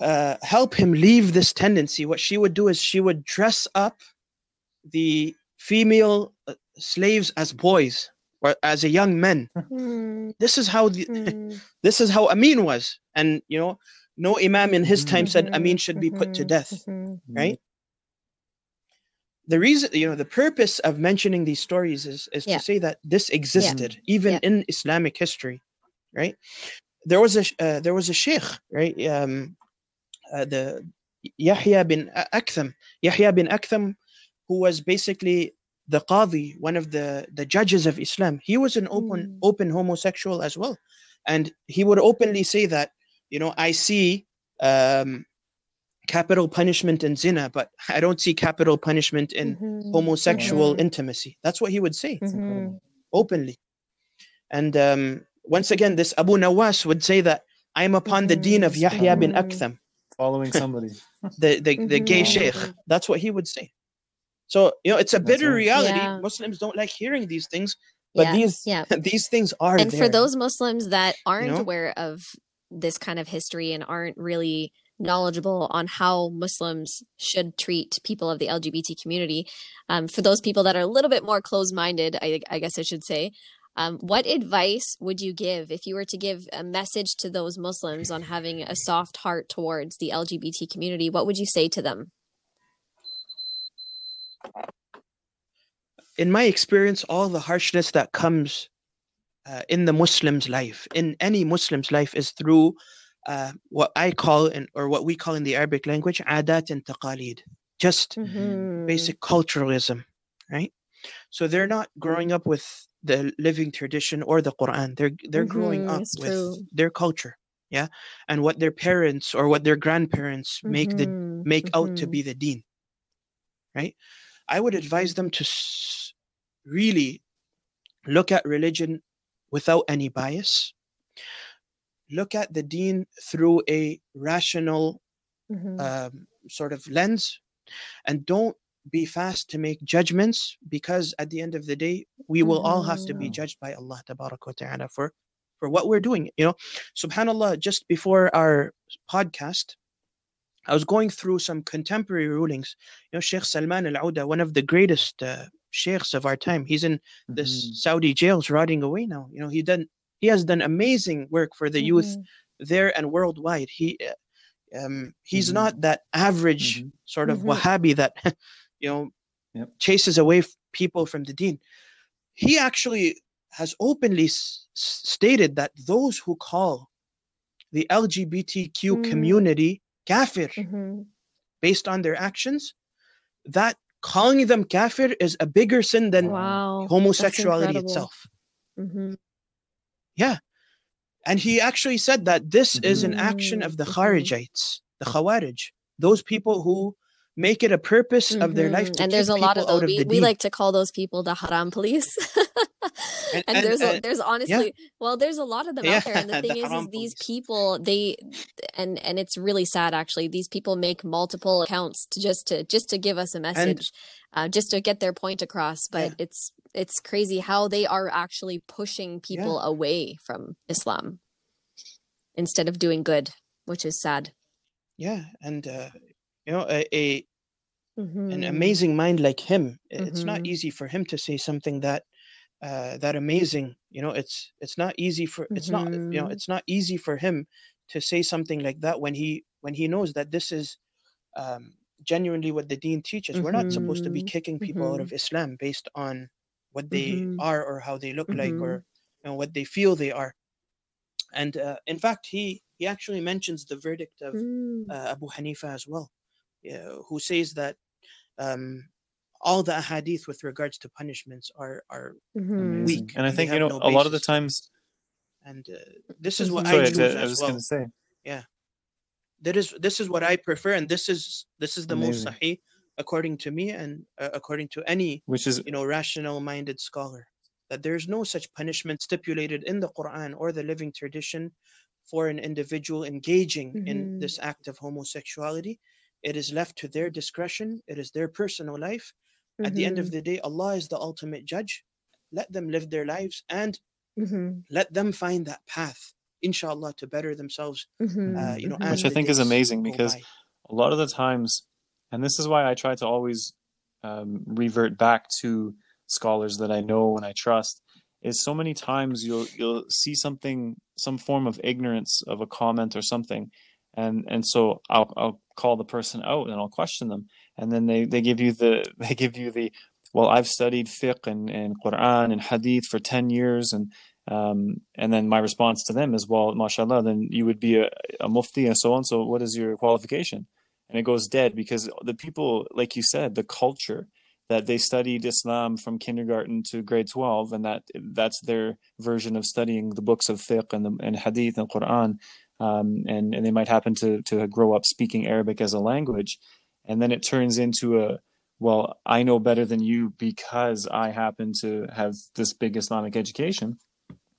uh, help him leave this tendency. What she would do is she would dress up the female uh, slaves as boys or as a young men. Mm, this is how the, mm, this is how amin was. And you know no imam in his time said amin should be put to mhm, death mhm. right? The reason you know the purpose of mentioning these stories is is Yeah. to say that this existed even Yeah. in islamic history right there was a uh, there was a sheikh right um uh, the Yahya bin Aktham Yahya bin Aktham who was basically the qadi one of the the judges of Islam. He was an open Mm. open homosexual as well. And he would openly say that you know I see um capital punishment in zina but I don't see capital punishment in Mhm, homosexual mhm, intimacy. That's what he would say. Mhm. openly. And um once again this Abu Nawas would say that I am upon the deen of Yahya bin mhm. Aktham Following somebody. the the, the gay Mhm. sheikh that's what he would say so you know it's a bitter right. reality Yeah. muslims don't like hearing these things but Yeah, these yeah. these things are and for those muslims that aren't know? aware of this kind of history and aren't really knowledgeable on how muslims should treat people of the lgbt community um, for those people that are a little bit more closed-minded I, I guess i should say um, what advice would you give if you were to give a message to those muslims on having a soft heart towards the lgbt community what would you say to them? In my experience all the harshness that comes uh, in the muslim's life in any muslim's life is through uh, what i call in, or what we call in the arabic language adat and taqalid. Just Mhm. basic culturalism right? So they're not growing up with the living tradition or the quran they're they're growing Mhm, up with true. their culture yeah and what their parents or what their grandparents make the make out to mhm. be the deen right i would advise them to really look at religion without any bias look at the deen through a rational Mhm. um, sort of lens and don't be fast to make judgments because at the end of the day we will all have to be Mhm. judged by Allah ta'ala for for what we're doing you know subhanallah just before our podcast I was going through some contemporary rulings you know Sheikh Salman al-Auda one of the greatest uh, sheikhs of our time he's in this Mhm. Saudi jails rotting away now you know he done he has done amazing work for the youth Mhm. there and worldwide. He uh, um, he's Mhm. not that average Mhm. sort of Mhm. Wahhabi that you know Yep. chases away people from the Deen. He actually has openly s- s- stated that those who call the LGBTQ Mm. community kafir Mhm. based on their actions, that calling them kafir is a bigger sin than Wow. homosexuality incredible. itself. Mhm. And he actually said that this is an action of the Mhm, mhm. Kharijites, the Khawarij, those people who make it a purpose of their life Mhm. to and there's a lot of those. out of We, we like to call those people the haram police. and, And- and- there's a, and- there's honestly well there's a lot of them out there and the Yeah, the thing is is these people they and and it's really sad actually these people make multiple accounts to just to just to give us a message uh, just to get their point across but Yeah. it's it's crazy how they are actually pushing people away from Islam instead of doing good which is sad yeah, and uh, you know, a, a an Mhm. amazing mind like him, i- it's not Mhm. easy for him to say something that uh, that amazing. You know, it's it's not easy for it's not you know Mhm. it's not easy for him to say something like that when he when he knows that this is um, genuinely what the Deen teaches. We're not supposed to be Mhm. kicking people out of Islam based on what they are or how they look like or you know, what they feel they are. And uh, in fact, he he actually mentions the verdict of Mm. uh, Abu Hanifa as well, yeah, who says that um, all the hadith with regards to punishments are are Mhm. Weak And I think, you know, no a lot of the times, and uh, this is what Mhm. I I, choose I was well. going to say, Yeah, That is this is what I prefer, and this is this is the most Amazing. sahih according to me and uh, according to any which is you know rational-minded scholar. That there is no such punishment stipulated in the Quran or the living tradition for an individual engaging in Mhm. this act of homosexuality. It is left to their discretion. It is their personal life. At the end of Mhm. the day, Allah is the ultimate judge. Let them live their lives and Mhm. let them find that path, inshallah, to better themselves. Mhm. Uh, you know, Mhm. Which I think is amazing because by. a lot of the times, and this is why I try to always um, revert back to scholars that I know and I trust, is so many times you'll you'll see something, some form of ignorance of a comment or something, and and so I'll I'll call the person out and I'll question them, and then they they give you the they give you the well I've studied fiqh and, and Quran and Hadith for ten years and um, and then my response to them is well mashallah then you would be a, a mufti and so on. So what is your qualification? And it goes dead because the people like you said the culture that they studied islam from kindergarten to grade 12 and that that's their version of studying the books of fiqh and, the, and hadith and quran um, and, and they might happen to, to grow up speaking arabic as a language and then it turns into a well i know better than you because i happen to have this big islamic education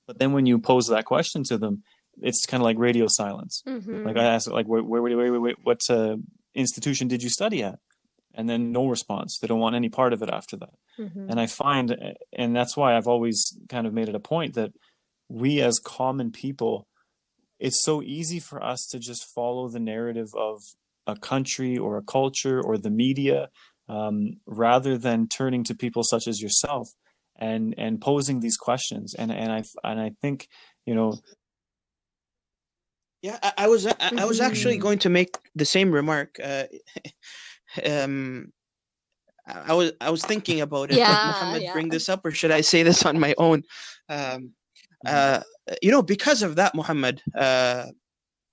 but then when you pose that question to them it's kind of like radio silence Mhm. like I asked, like where, where, where, where, where what uh, institution did you study at? And then no response. They don't want any part of it after that. Mhm. And I find, and that's why I've always kind of made it a point that we as common people, it's so easy for us to just follow the narrative of a country or a culture or the media, um, rather than turning to people such as yourself and and posing these questions. And and I and I think you know Yeah, I, I was I, I was actually Mhm. going to make the same remark. Uh, um, I I was I was thinking about it. Yeah, Muhammad yeah. bring this up, or should I say this on my own? Um, uh, you know, because of that, Muhammad, uh,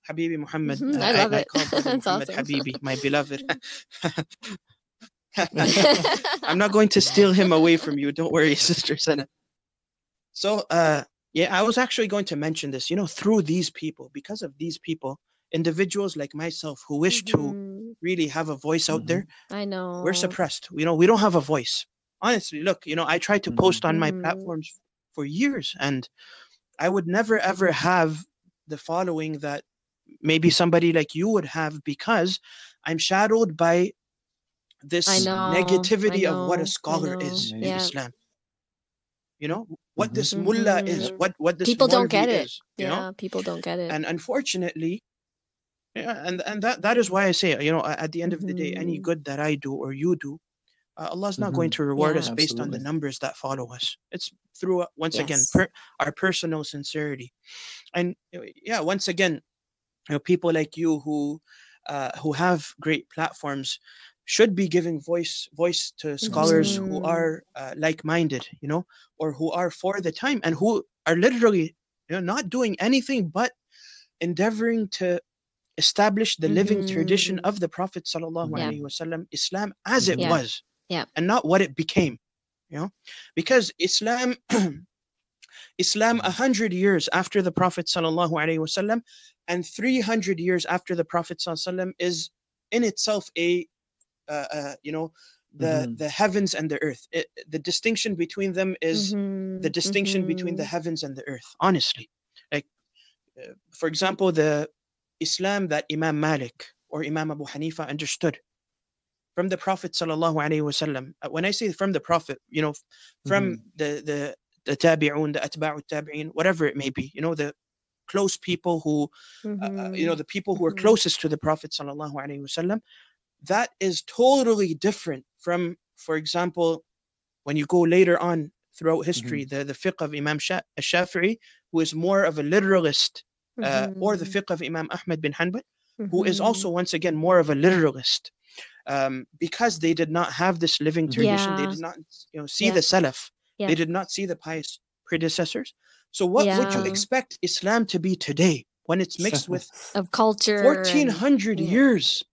Habibi Muhammad. Mhm, uh, I love it. call That's Muhammad awesome. Habibi, my beloved. I'm not going to steal him away from you. Don't worry, Sister Sana. So, uh, yeah, I was actually going to mention this. You know, through these people, because of these people, individuals like myself who wish to Mhm. really have a voice out there, I know. we're suppressed. You know, we don't have a voice. Honestly, look, you know, I tried to Mhm. post on my Mhm. platforms for years, and I would never ever have the following that maybe somebody like you would have because I'm shadowed by this know, negativity of what a scholar is in Yeah. Islam. You know what Mhm. this mullah is, Mhm. what what this People don't get it. is. You yeah, know, people don't get it. and unfortunately, yeah, and and that that is why I say, you know, at the end of the day, any Mhm. good that I do or you do, uh, Allah's not going Mhm. to reward Yeah. us based on the numbers that follow us. It's through uh, once again per, our personal sincerity, and uh, yeah, once again, you know, people like you who uh, who have great platforms should be giving voice voice to scholars who Mhm. are uh, like-minded, you know, or who are for the time and who are literally you know not doing anything but endeavoring to establish the living tradition Mhm. of the Prophet sallallahu Yeah. alaihi wasallam, Islam as it. Yeah. was, Yeah. and not what it became. You know, because Islam, Islam a hundred years after the Prophet sallallahu alaihi wasallam, and three hundred years after the Prophet sallallahu is in itself a, uh, uh, you know, the Mhm. the heavens and the earth. It, the distinction between them is Mhm, the distinction between the mhm. heavens and the earth honestly like uh, for example the islam that imam malik or imam abu hanifa understood from the prophet sallallahu alaihi wasallam Uh, when i say from the prophet you know from Mhm. the the the tabi'un the atba'u tabi'in whatever it may be you know the close people who uh, uh, you know Mhm, the people who are mhm. closest to the prophet sallallahu alaihi wasallam that is totally different from for example when you go later on throughout history, the, the fiqh of Imam Sha- Shafi'i, who is more of a literalist, uh, or the Mhm. fiqh of Imam Ahmad bin Hanbal, who is also once again more of a literalist um, because they did not have this living tradition they did not you know see Yeah. the salaf Yeah. they did not see the pious predecessors so what would you expect islam to be today when it's mixed with of culture. 1400 yeah. years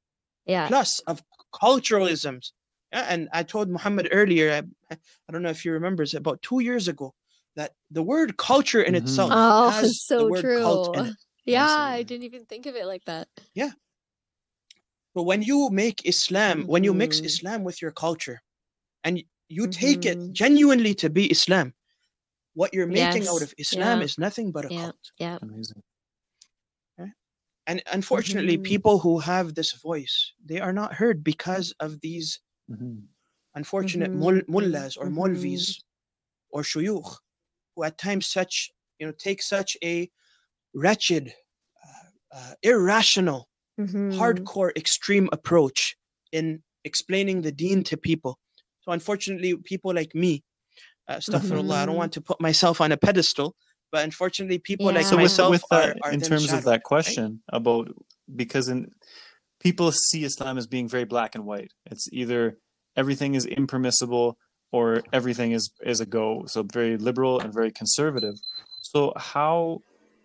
yeah. plus of culturalisms Yeah, and i told muhammad earlier I, I don't know if he remembers about two years ago that the word culture in Mhm. itself Oh, has so the word cult in true. it Yeah, I didn't even think of it like that. But when you make Islam, when you mix Mhm. Islam with your culture, and you take it Mhm. genuinely to be Islam, what you're making out of Islam yeah. is nothing but a Yeah. cult. Yeah. Amazing. And unfortunately, Mhm. people who have this voice, they are not heard because of these Mhm. unfortunate mul- mullahs or molvis or shuyukh, who at times such you know take such a wretched, uh, uh, irrational Mhm. hardcore extreme approach in explaining the deen to people. So unfortunately, people like me, uh, astaghfirullah, I don't Mhm. want to put myself on a pedestal, but unfortunately, people like Yeah. So with myself with are, that, are in then terms of that right? question about because in people see Islam as being very black and white. It's either everything is impermissible or everything is is a go. So very liberal and very conservative. So how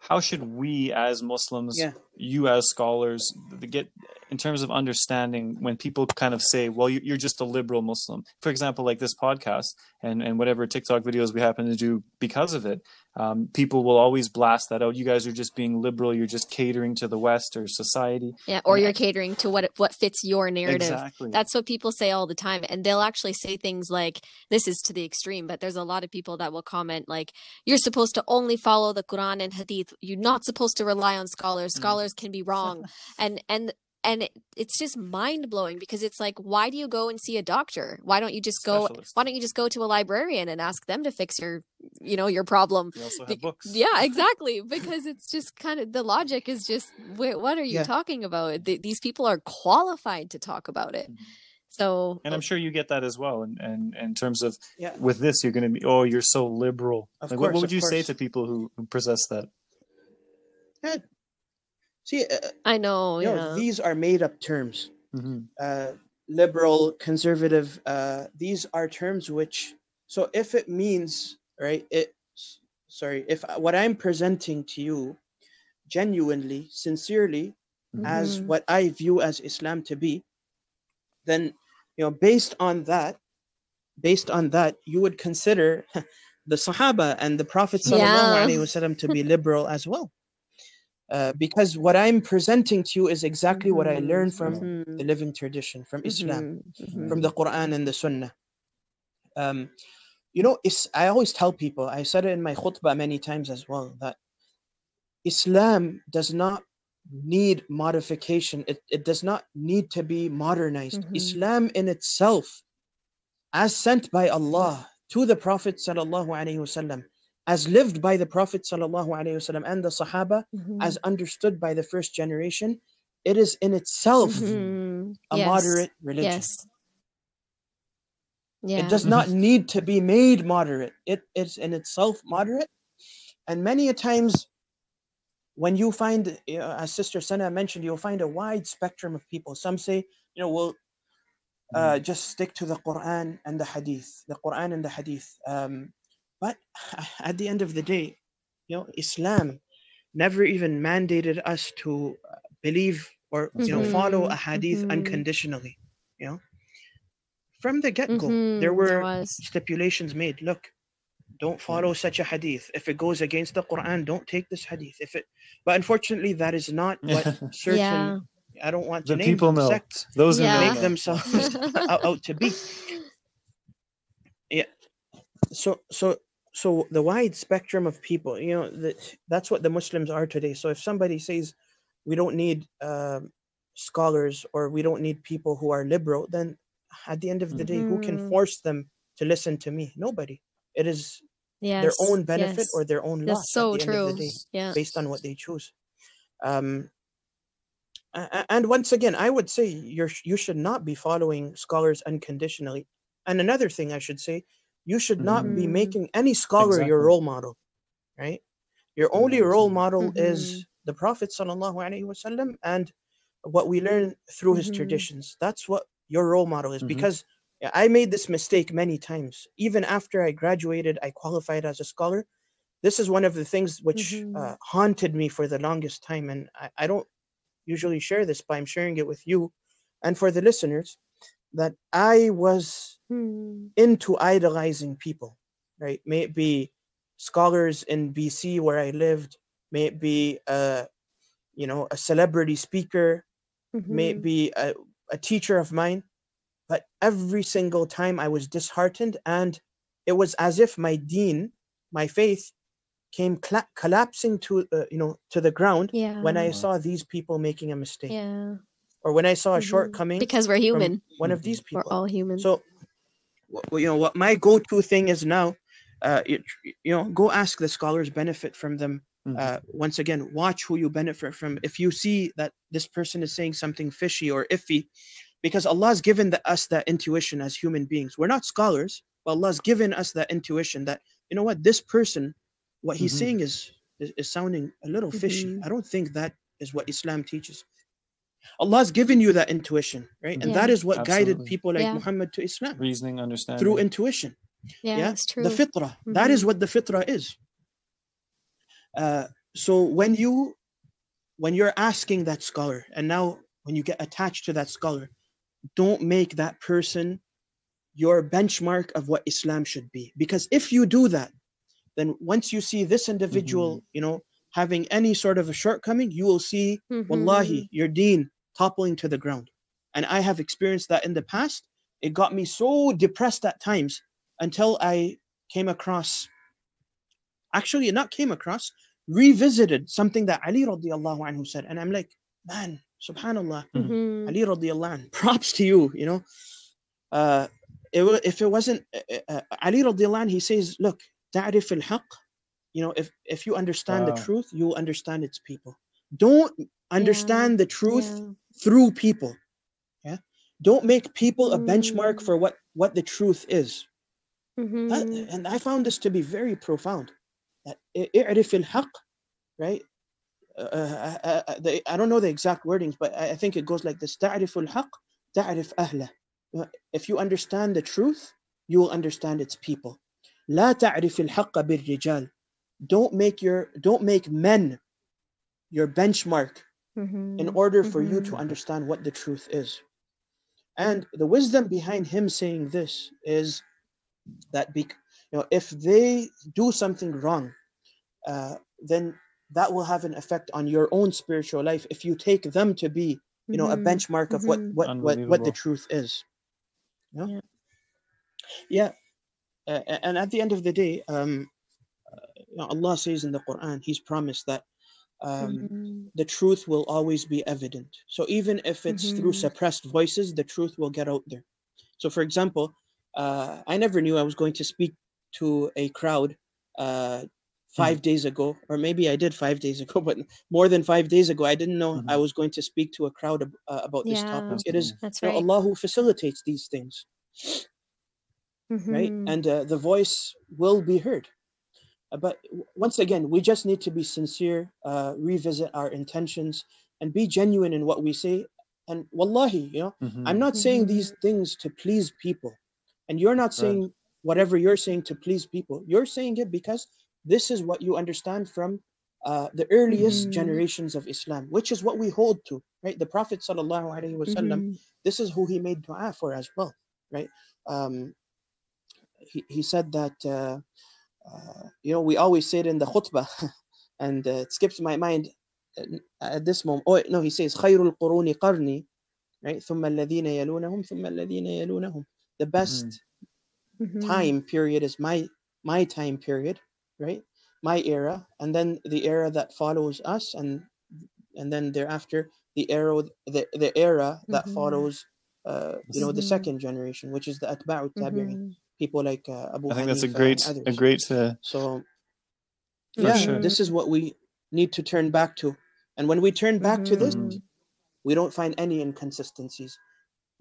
how should we as Muslims, Yeah. You as scholars, get in terms of understanding when people kind of say, "Well, you- you're just a liberal Muslim." For example, like this podcast and and whatever TikTok videos we happen to do because of it, um, people will always blast that out. You guys are just being liberal. You're just catering to the West or society. Yeah, or And- you're catering to what what fits your narrative. Exactly. That's what people say all the time. And they'll actually say things like, this is to the extreme, but there's a lot of people that will comment, like, you're supposed to only follow the Quran and Hadith. You're not supposed to rely on scholars. Mm. Scholars can be wrong. and, and, and it, it's just mind blowing because it's like, why do you go and see a doctor? Why don't you just go? Specialist. Why don't you just go to a librarian and ask them to fix your, you know, your problem? We also Be- books. Yeah, exactly. Because it's just kind of the logic is just, wait, what are you Yeah. talking about? Th- these people are qualified to talk about it. Mhm. So, And I'm sure you get that as well. And and in terms of Yeah. with this, you're going to be, oh, you're so liberal. Of Like, what, course, what of would you say to people who, who possess that? Yeah. See, uh, I know, you yeah. know, these are made up terms. hmm uh, liberal, conservative. Uh, these are terms which, so if it means, right, it, sorry, if what I'm presenting to you genuinely, sincerely, as Mhm. what I view as Islam to be, then, you know, based on that, based on that, you would consider the Sahaba and the Prophet sallallahu Yeah. alaihi wasallam to be liberal as well. Uh, because what I'm presenting to you is exactly what I Mhm, learned from mhm, the living tradition, from Islam, mhm, mhm. from the Quran and the Sunnah. Um, you know, it's, I always tell people, I said it in my khutbah many times as well, that Islam does not need modification. It, it does not need to be modernized. Mhm. Islam in itself, as sent by Allah to the Prophet sallallahu alaihi wasallam, as lived by the Prophet sallallahu alaihi wasallam and the Sahaba, Mhm, as understood by the first generation, it is in itself mhm. a Yes, moderate religion. Yes. Yeah. It does not need to be made moderate. It is in itself moderate. And many a times, when you find, uh, as Sister Sana mentioned, you'll find a wide spectrum of people. Some say, you know, we'll uh, just stick to the Quran and the Hadith, the Quran and the Hadith. Um, but at the end of the day, you know, Islam never even mandated us to uh, believe or you know follow a Hadith mhm. unconditionally. You know, from the get go, Mhm, there were was. stipulations made. Look, don't follow such a hadith. If it goes against the Quran, don't take this hadith. If it, but unfortunately, that is not what certain. Yeah. I don't want The to name people them know. sects Those who Yeah. know make themselves out, out to be. Yeah. So so so the wide spectrum of people, you know, that that's what the Muslims are today. So if somebody says we don't need um, scholars or we don't need people who are liberal, then at the end of the day, who can Mhm. force them to listen to me? Nobody. It is Yes. their own benefit yes. or their own loss That's so at the end true. of the day Yeah. based on what they choose. Um, and once again, I would say you're you should not be following scholars unconditionally. And another thing I should say, you should not be Mhm. making any scholar your role model, right? Your only role model Mhm. is the Prophet sallallahu alaihi wasallam and what we learn through his Mhm. traditions. That's what your role model is. Mhm. Because I made this mistake many times. Even after I graduated, I qualified as a scholar. This is one of the things which Mhm. uh, haunted me for the longest time, and I, I don't usually share this, but I'm sharing it with you and for the listeners that I was Hmm. into idolizing people, right? May it be scholars in BC where I lived, may it be uh, you know, a celebrity speaker, may it Mhm. be a, a teacher of mine, but every single time I was disheartened, and it was as if my deen, my faith, came cla- collapsing to uh, you know to the ground Yeah. when I saw these people making a mistake, yeah. Or when I saw a Mhm. shortcoming Because we're human. one of these We're all human. So, wh- wh- you know, what my go-to thing is now, uh, you, you know, go ask the scholars, benefit from them. Mhm. Uh, once again, watch who you benefit from. If you see that this person is saying something fishy or iffy, because Allah's given the, us that intuition as human beings. We're not scholars, but Allah's given us that intuition that you know what this person, what he's Mhm. saying is, is is sounding a little fishy. Mhm. I don't think that is what Islam teaches. Allah's given you that intuition, right? And that Yeah. is what guided people like Yeah. Muhammad to Islam Reasoning, understanding. through intuition. yeah, yeah, it's true. The fitrah. That is what the fitrah is. Uh, so when you when you're asking that scholar, and now when you get attached to that scholar, don't make that person your benchmark of what Islam should be. Because if you do that, then once you see this individual, Mm-hmm. you know, having any sort of a shortcoming, you will see wallahi, Mhm. your deen toppling to the ground. And I have experienced that in the past. It got me so depressed at times until I came across, actually, not came across, revisited something that Ali radiallahu anhu said. And I'm like, man, subhanallah, Mhm. Ali radiallahu anh, props to you, you know. Uh, it, if it wasn't uh, uh, Ali radiallahu anh, he says, look, ta'rif al-haq, you know, if, if you understand Wow. the truth, you will understand its people. Don't understand the truth Yeah. through people. Yeah. Don't make people a benchmark Mm. for what, what the truth is. That- Mhm. and I found this to be very profound. That i- i'rif al-haq, right? Uh, uh, uh, uh, the, I don't know the exact wordings, but I, I think it goes like this: "تعرف الحق تعرف أهله." Uh, If you understand the truth, you will understand its people. لا تعرف الحق بالرجال. don't make your don't make men your benchmark in Mhm. order for you to Mhm. understand what the truth is. And the wisdom behind him saying this is that bec- you know if they do something wrong, uh, then that will have an effect on your own spiritual life if you take them to be you know a Mhm. benchmark of what Mhm. what what, what the truth is. You know? Yeah. Yeah. Uh, and at the end of the day, um, you know, Allah says in the Quran, He's promised that um, Mhm. the truth will always be evident. So even if it's through Mhm. suppressed voices, the truth will get out there. So, for example, uh, I never knew I was going to speak to a crowd uh, 5 days ago, or maybe I did five days ago, but more than five days ago, I didn't know I Mhm. was going to speak to a crowd ab- uh, about this topic. It is That's you know. Allah who facilitates these things, right? Mhm. And uh, the voice will be heard. Uh, but once again, we just need to be sincere, uh, revisit our intentions, and be genuine in what we say. And wallahi, you know, Mhm. I'm not saying these things to please people. And you're not Right. saying whatever you're saying to please people. You're saying it because this is what you understand from uh, the earliest Mhm. generations of Islam, which is what we hold to, right? The Prophet sallallahu alaihi wasallam Mhm. this is who he made dua for as well, right? Um, he, he said that, uh, uh, you know, we always say it in the khutbah, and uh, it skips my mind uh, at this moment. Oh, no, he says, خير القرون قرني, right? ثم الذين يلونهم ثم الذين يلونهم. The best Mhm. time period is my my time period, right? My era, and then the era that follows us, and and then thereafter the era the, the era that Mhm. follows uh, you know the Mhm. second generation, which is the atba'u tabi'in, Mhm. people like uh, Abu I think that's a great, a great. Uh, So For yeah, sure. this is what we need to turn back to, and when we turn back to this, Mhm. we don't find any inconsistencies.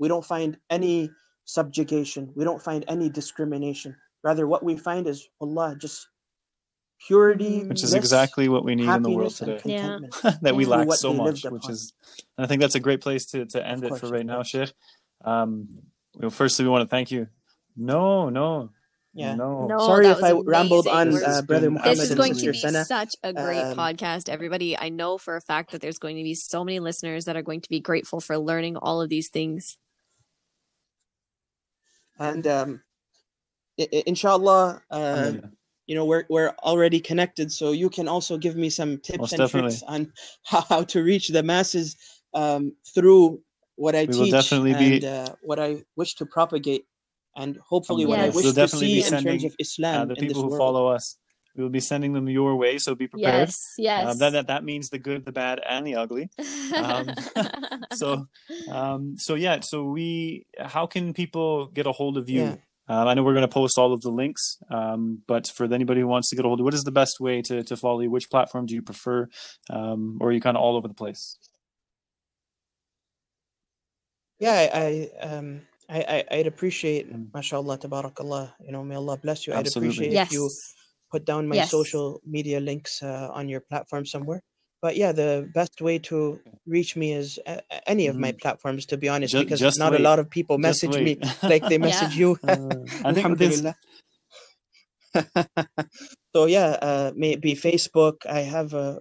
We don't find any subjugation. We don't find any discrimination. rather what we find is Allah just purity. Which is exactly what we need in the world today. Yeah. that we lack so much, which is, and I think that's a great place to, to end Of it for right now, course. Sheikh. Um, well, firstly, we want to thank you. No, no, Yeah. no. No, Sorry if I was rambled on, This uh, Brother Muhammad This is going to be Sana. such a great Um, podcast, everybody. I know for a fact that there's going to be so many listeners that are going to be grateful for learning all of these things. And um, i- i- inshallah, uh, Alhamdulillah. you know, we're we're already connected, so you can also give me some tips Most and definitely. tricks on how, how to reach the masses um, through what I We teach definitely be- and uh, what I wish to propagate, and hopefully what I wish We'll to definitely see be in terms sending, of Islam Uh, the in this people who world. follow us, we will be sending them your way, so be prepared. Yes, yes. Uh, that, that that means the good, the bad, and the ugly. um, So, um, so yeah. So we, how can people get a hold of you? Yeah. Um, I know we're going to post all of the links, um, but for anybody who wants to get a hold of, what is the best way to to follow you? Which platform do you prefer, um, or are you kind of all over the place? Yeah, I, I um I, I I'd appreciate, Mm. mashallah, tabarakallah. You know, may Allah bless you. I'd appreciate yes. if you put down my Yes. social media links uh, on your platform somewhere. But yeah, the best way to reach me is uh, any of my platforms, to be honest, Ju- because Mm-hmm. just not wait. a lot of people message me like they Yeah. message you. Uh, I think this, Alhamdulillah. so yeah, uh, maybe Facebook. I have a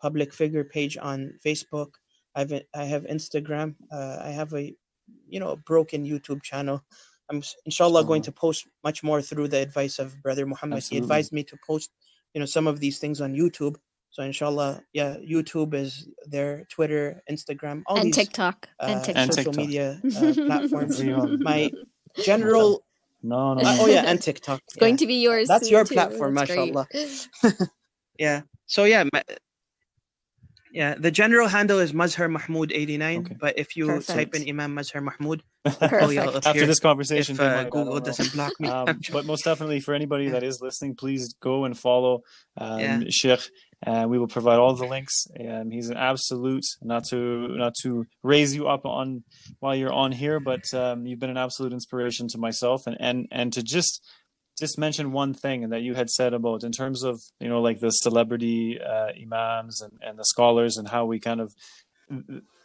public figure page on Facebook. I've I have Instagram. Uh, I have a you know a broken YouTube channel. I'm inshallah going to post much more through the advice of Brother Muhammad. He advised me to post you know some of these things on YouTube. So inshallah, yeah, YouTube is there, Twitter, Instagram, all and these TikTok. uh, and TikTok. And social TikTok. media uh, platforms. There you go. My general, no, no, uh, no. oh yeah, and TikTok. It's going to be yours. That's soon, your too. platform, That's mashallah. Yeah. So yeah, my, yeah. The general handle is Mazhar Mahmoud eighty nine. Okay. But if you type in Imam Mazhar Mahmoud, Perfect. hopefully I'll After this conversation, if uh, might, Google doesn't block me. um, but most definitely for anybody Yeah. that is listening, please go and follow um, Yeah. Sheikh. And we will provide all the links. And he's an absolute not to not to raise you up on while you're on here, but um, you've been an absolute inspiration to myself. And and and to just just mention one thing that you had said about in terms of you know like the celebrity uh, imams and and the scholars and how we kind of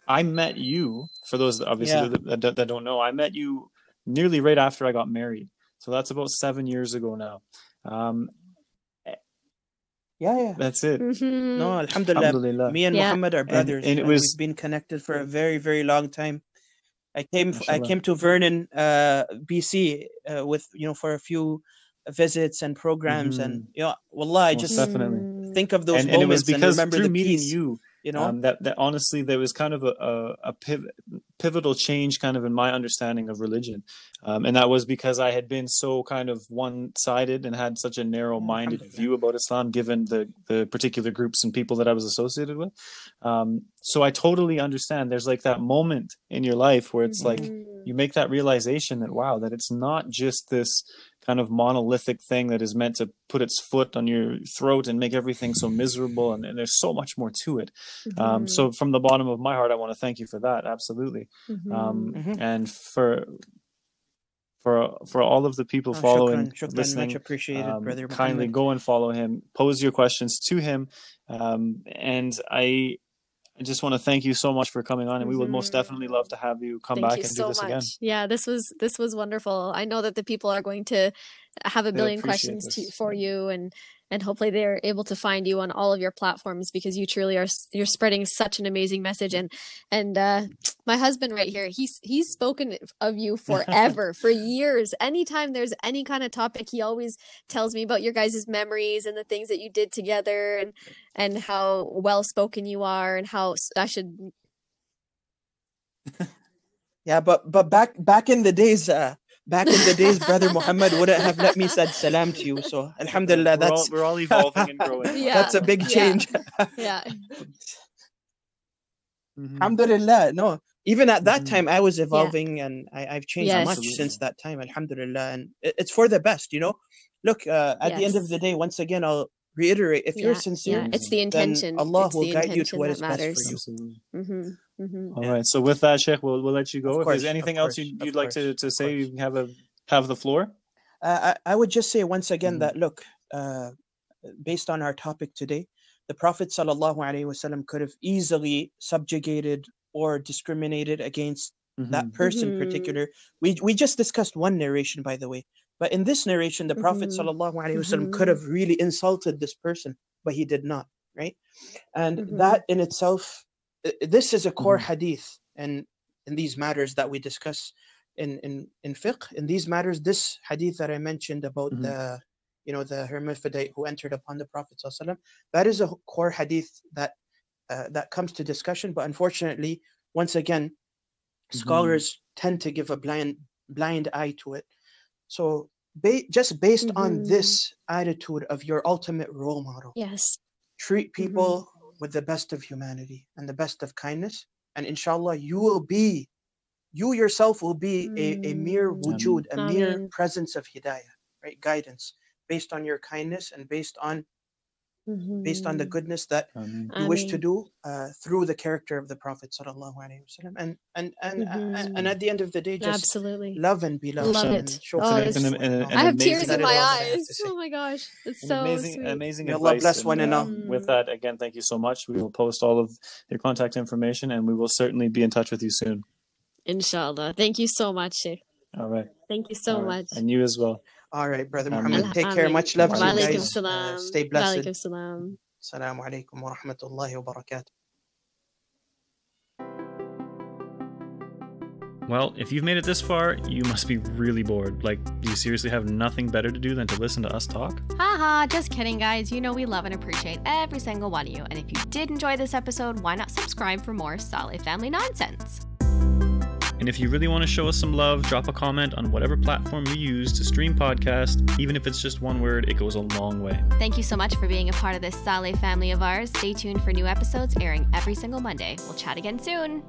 I met you for those that obviously Yeah. that, that, that don't know. I met you nearly right after I got married, so that's about seven years ago now. Um, yeah, yeah. that's it. Mhm. No, Alhamdulillah. Alhamdulillah. Me and Yeah. Muhammad are brothers, and it and, was- we've been connected for a very, very long time. I came, I came to Vernon, uh, BC, uh, with you know for a few visits and programs, and you know, wallah, I just definitely. Think of those and, and it was moments and, because remember through the meeting peace. you, you know, um, that that honestly there was kind of a, a, a piv- pivotal change kind of in my understanding of religion um, and that was because i had been so kind of one-sided and had such a narrow-minded view about islam given the the particular groups and people that i was associated with um, so i totally understand there's like that moment in your life where it's like Mhm. you make that realization that wow that it's not just this kind of monolithic thing that is meant to put its foot on your throat and make everything so miserable and, and there's so much more to it um, Mhm. so from the bottom of my heart i want to thank you for that absolutely Mhm. um, Mhm. and for for for all of the people Oh, following shukran, shukran, listening much appreciated, um, brother. kindly Muhammad. go and follow him pose your questions to him um, and i I just want to thank you so much for coming on, and we would most Mhm. definitely love to have you come Thank back you and so do this much. again. Yeah, this was this was wonderful. I know that the people are going to have a They'll questions to, for you, and and hopefully they're able to find you on all of your platforms because you truly are you're spreading such an amazing message. And and uh, my husband right here, he's he's spoken of you forever, for years. Anytime there's any kind of topic, he always tells me about your guys' memories and the things that you did together, and and how well spoken you are, and how i should Yeah, but but back back in the days, uh, back in the days, brother Muhammad wouldn't have let me said salam to you. So Alhamdulillah, we're, all, that's we're all evolving and growing. Yeah. that's a big yeah. change. yeah. Mhm. Alhamdulillah. No, even at that Mhm. time, I was evolving and I, I've changed Yes. much Absolutely. since that time. Alhamdulillah, and it, it's for the best. You know, look uh, at the end of the day. Once again, I'll reiterate: if you're sincere, yeah, it's the intention. Allah it's will the guide you to what is what that is best for you. Mm-hmm, mm-hmm. All Yeah. right. So with that, Sheikh, we'll we'll let you go. Of if course, there's anything of else course, you, you'd like to, course, to of say, course. you have a have the floor. uh, I, I would just say once again Mhm. that look, uh, based on our topic today, the Prophet sallallahu alaihi wasallam could have easily subjugated or discriminated against that Mhm. person Mhm. particular. We we just discussed one narration, by the way, but in this narration, the Prophet sallallahu alaihi wasallam could Mhm. have really insulted this person, but he did not, right? And that in itself, i- this is a core Mhm. hadith, and in these matters that we discuss in in in fiqh, in these matters, this hadith that I mentioned about Mhm. the you know the hermaphrodite who entered upon the Prophet sallallahu alaihi wasallam, that is a core hadith that uh, that comes to discussion. But unfortunately, once again, Mhm. scholars tend to give a blind blind eye to it. So ba- just based on Mhm. this attitude of your ultimate role model, Yes. treat Mm-hmm. people with the best of humanity and the best of kindness, and inshallah, you will be, you yourself will be a, a mere Mm. wujud, a mere presence of hidayah, right? Guidance based on your kindness and based on based on the Mhm. goodness that Ameen. you wish to do uh, through the character of the Prophet sallallahu alaihi wasallam, and and and and, and Mhm. at the end of the day, just Absolutely. love and be loved. Love and it. show Oh, kindness it's- to and- and I have tears in my all that I have eyes. Oh my gosh. It's so amazing, sweet. amazing May Allah bless and, one and uh, all. With that, again, thank you so much. We will post all of your contact information, and we will certainly be in touch with you soon. Inshallah. Thank you so much, Sheikh. All right. Thank you so All right. much. And you as well. All right, brother Ameen. Muhammad. Take care. Much love to you guys. Uh, stay blessed. Walaikum salam. Assalamu alaikum wa rahmatullahi wa barakatuh. Well, if you've made it this far, you must be really bored. Like, do you seriously have nothing better to do than to listen to us talk? Haha, just kidding, guys. You know we love and appreciate every single one of you. And if you did enjoy this episode, why not subscribe for more Saleh family nonsense? And if you really want to show us some love, drop a comment on whatever platform you use to stream podcast. Even if it's just one word, it goes a long way. Thank you so much for being a part of this Saleh family of ours. Stay tuned for new episodes airing every single Monday. We'll chat again soon.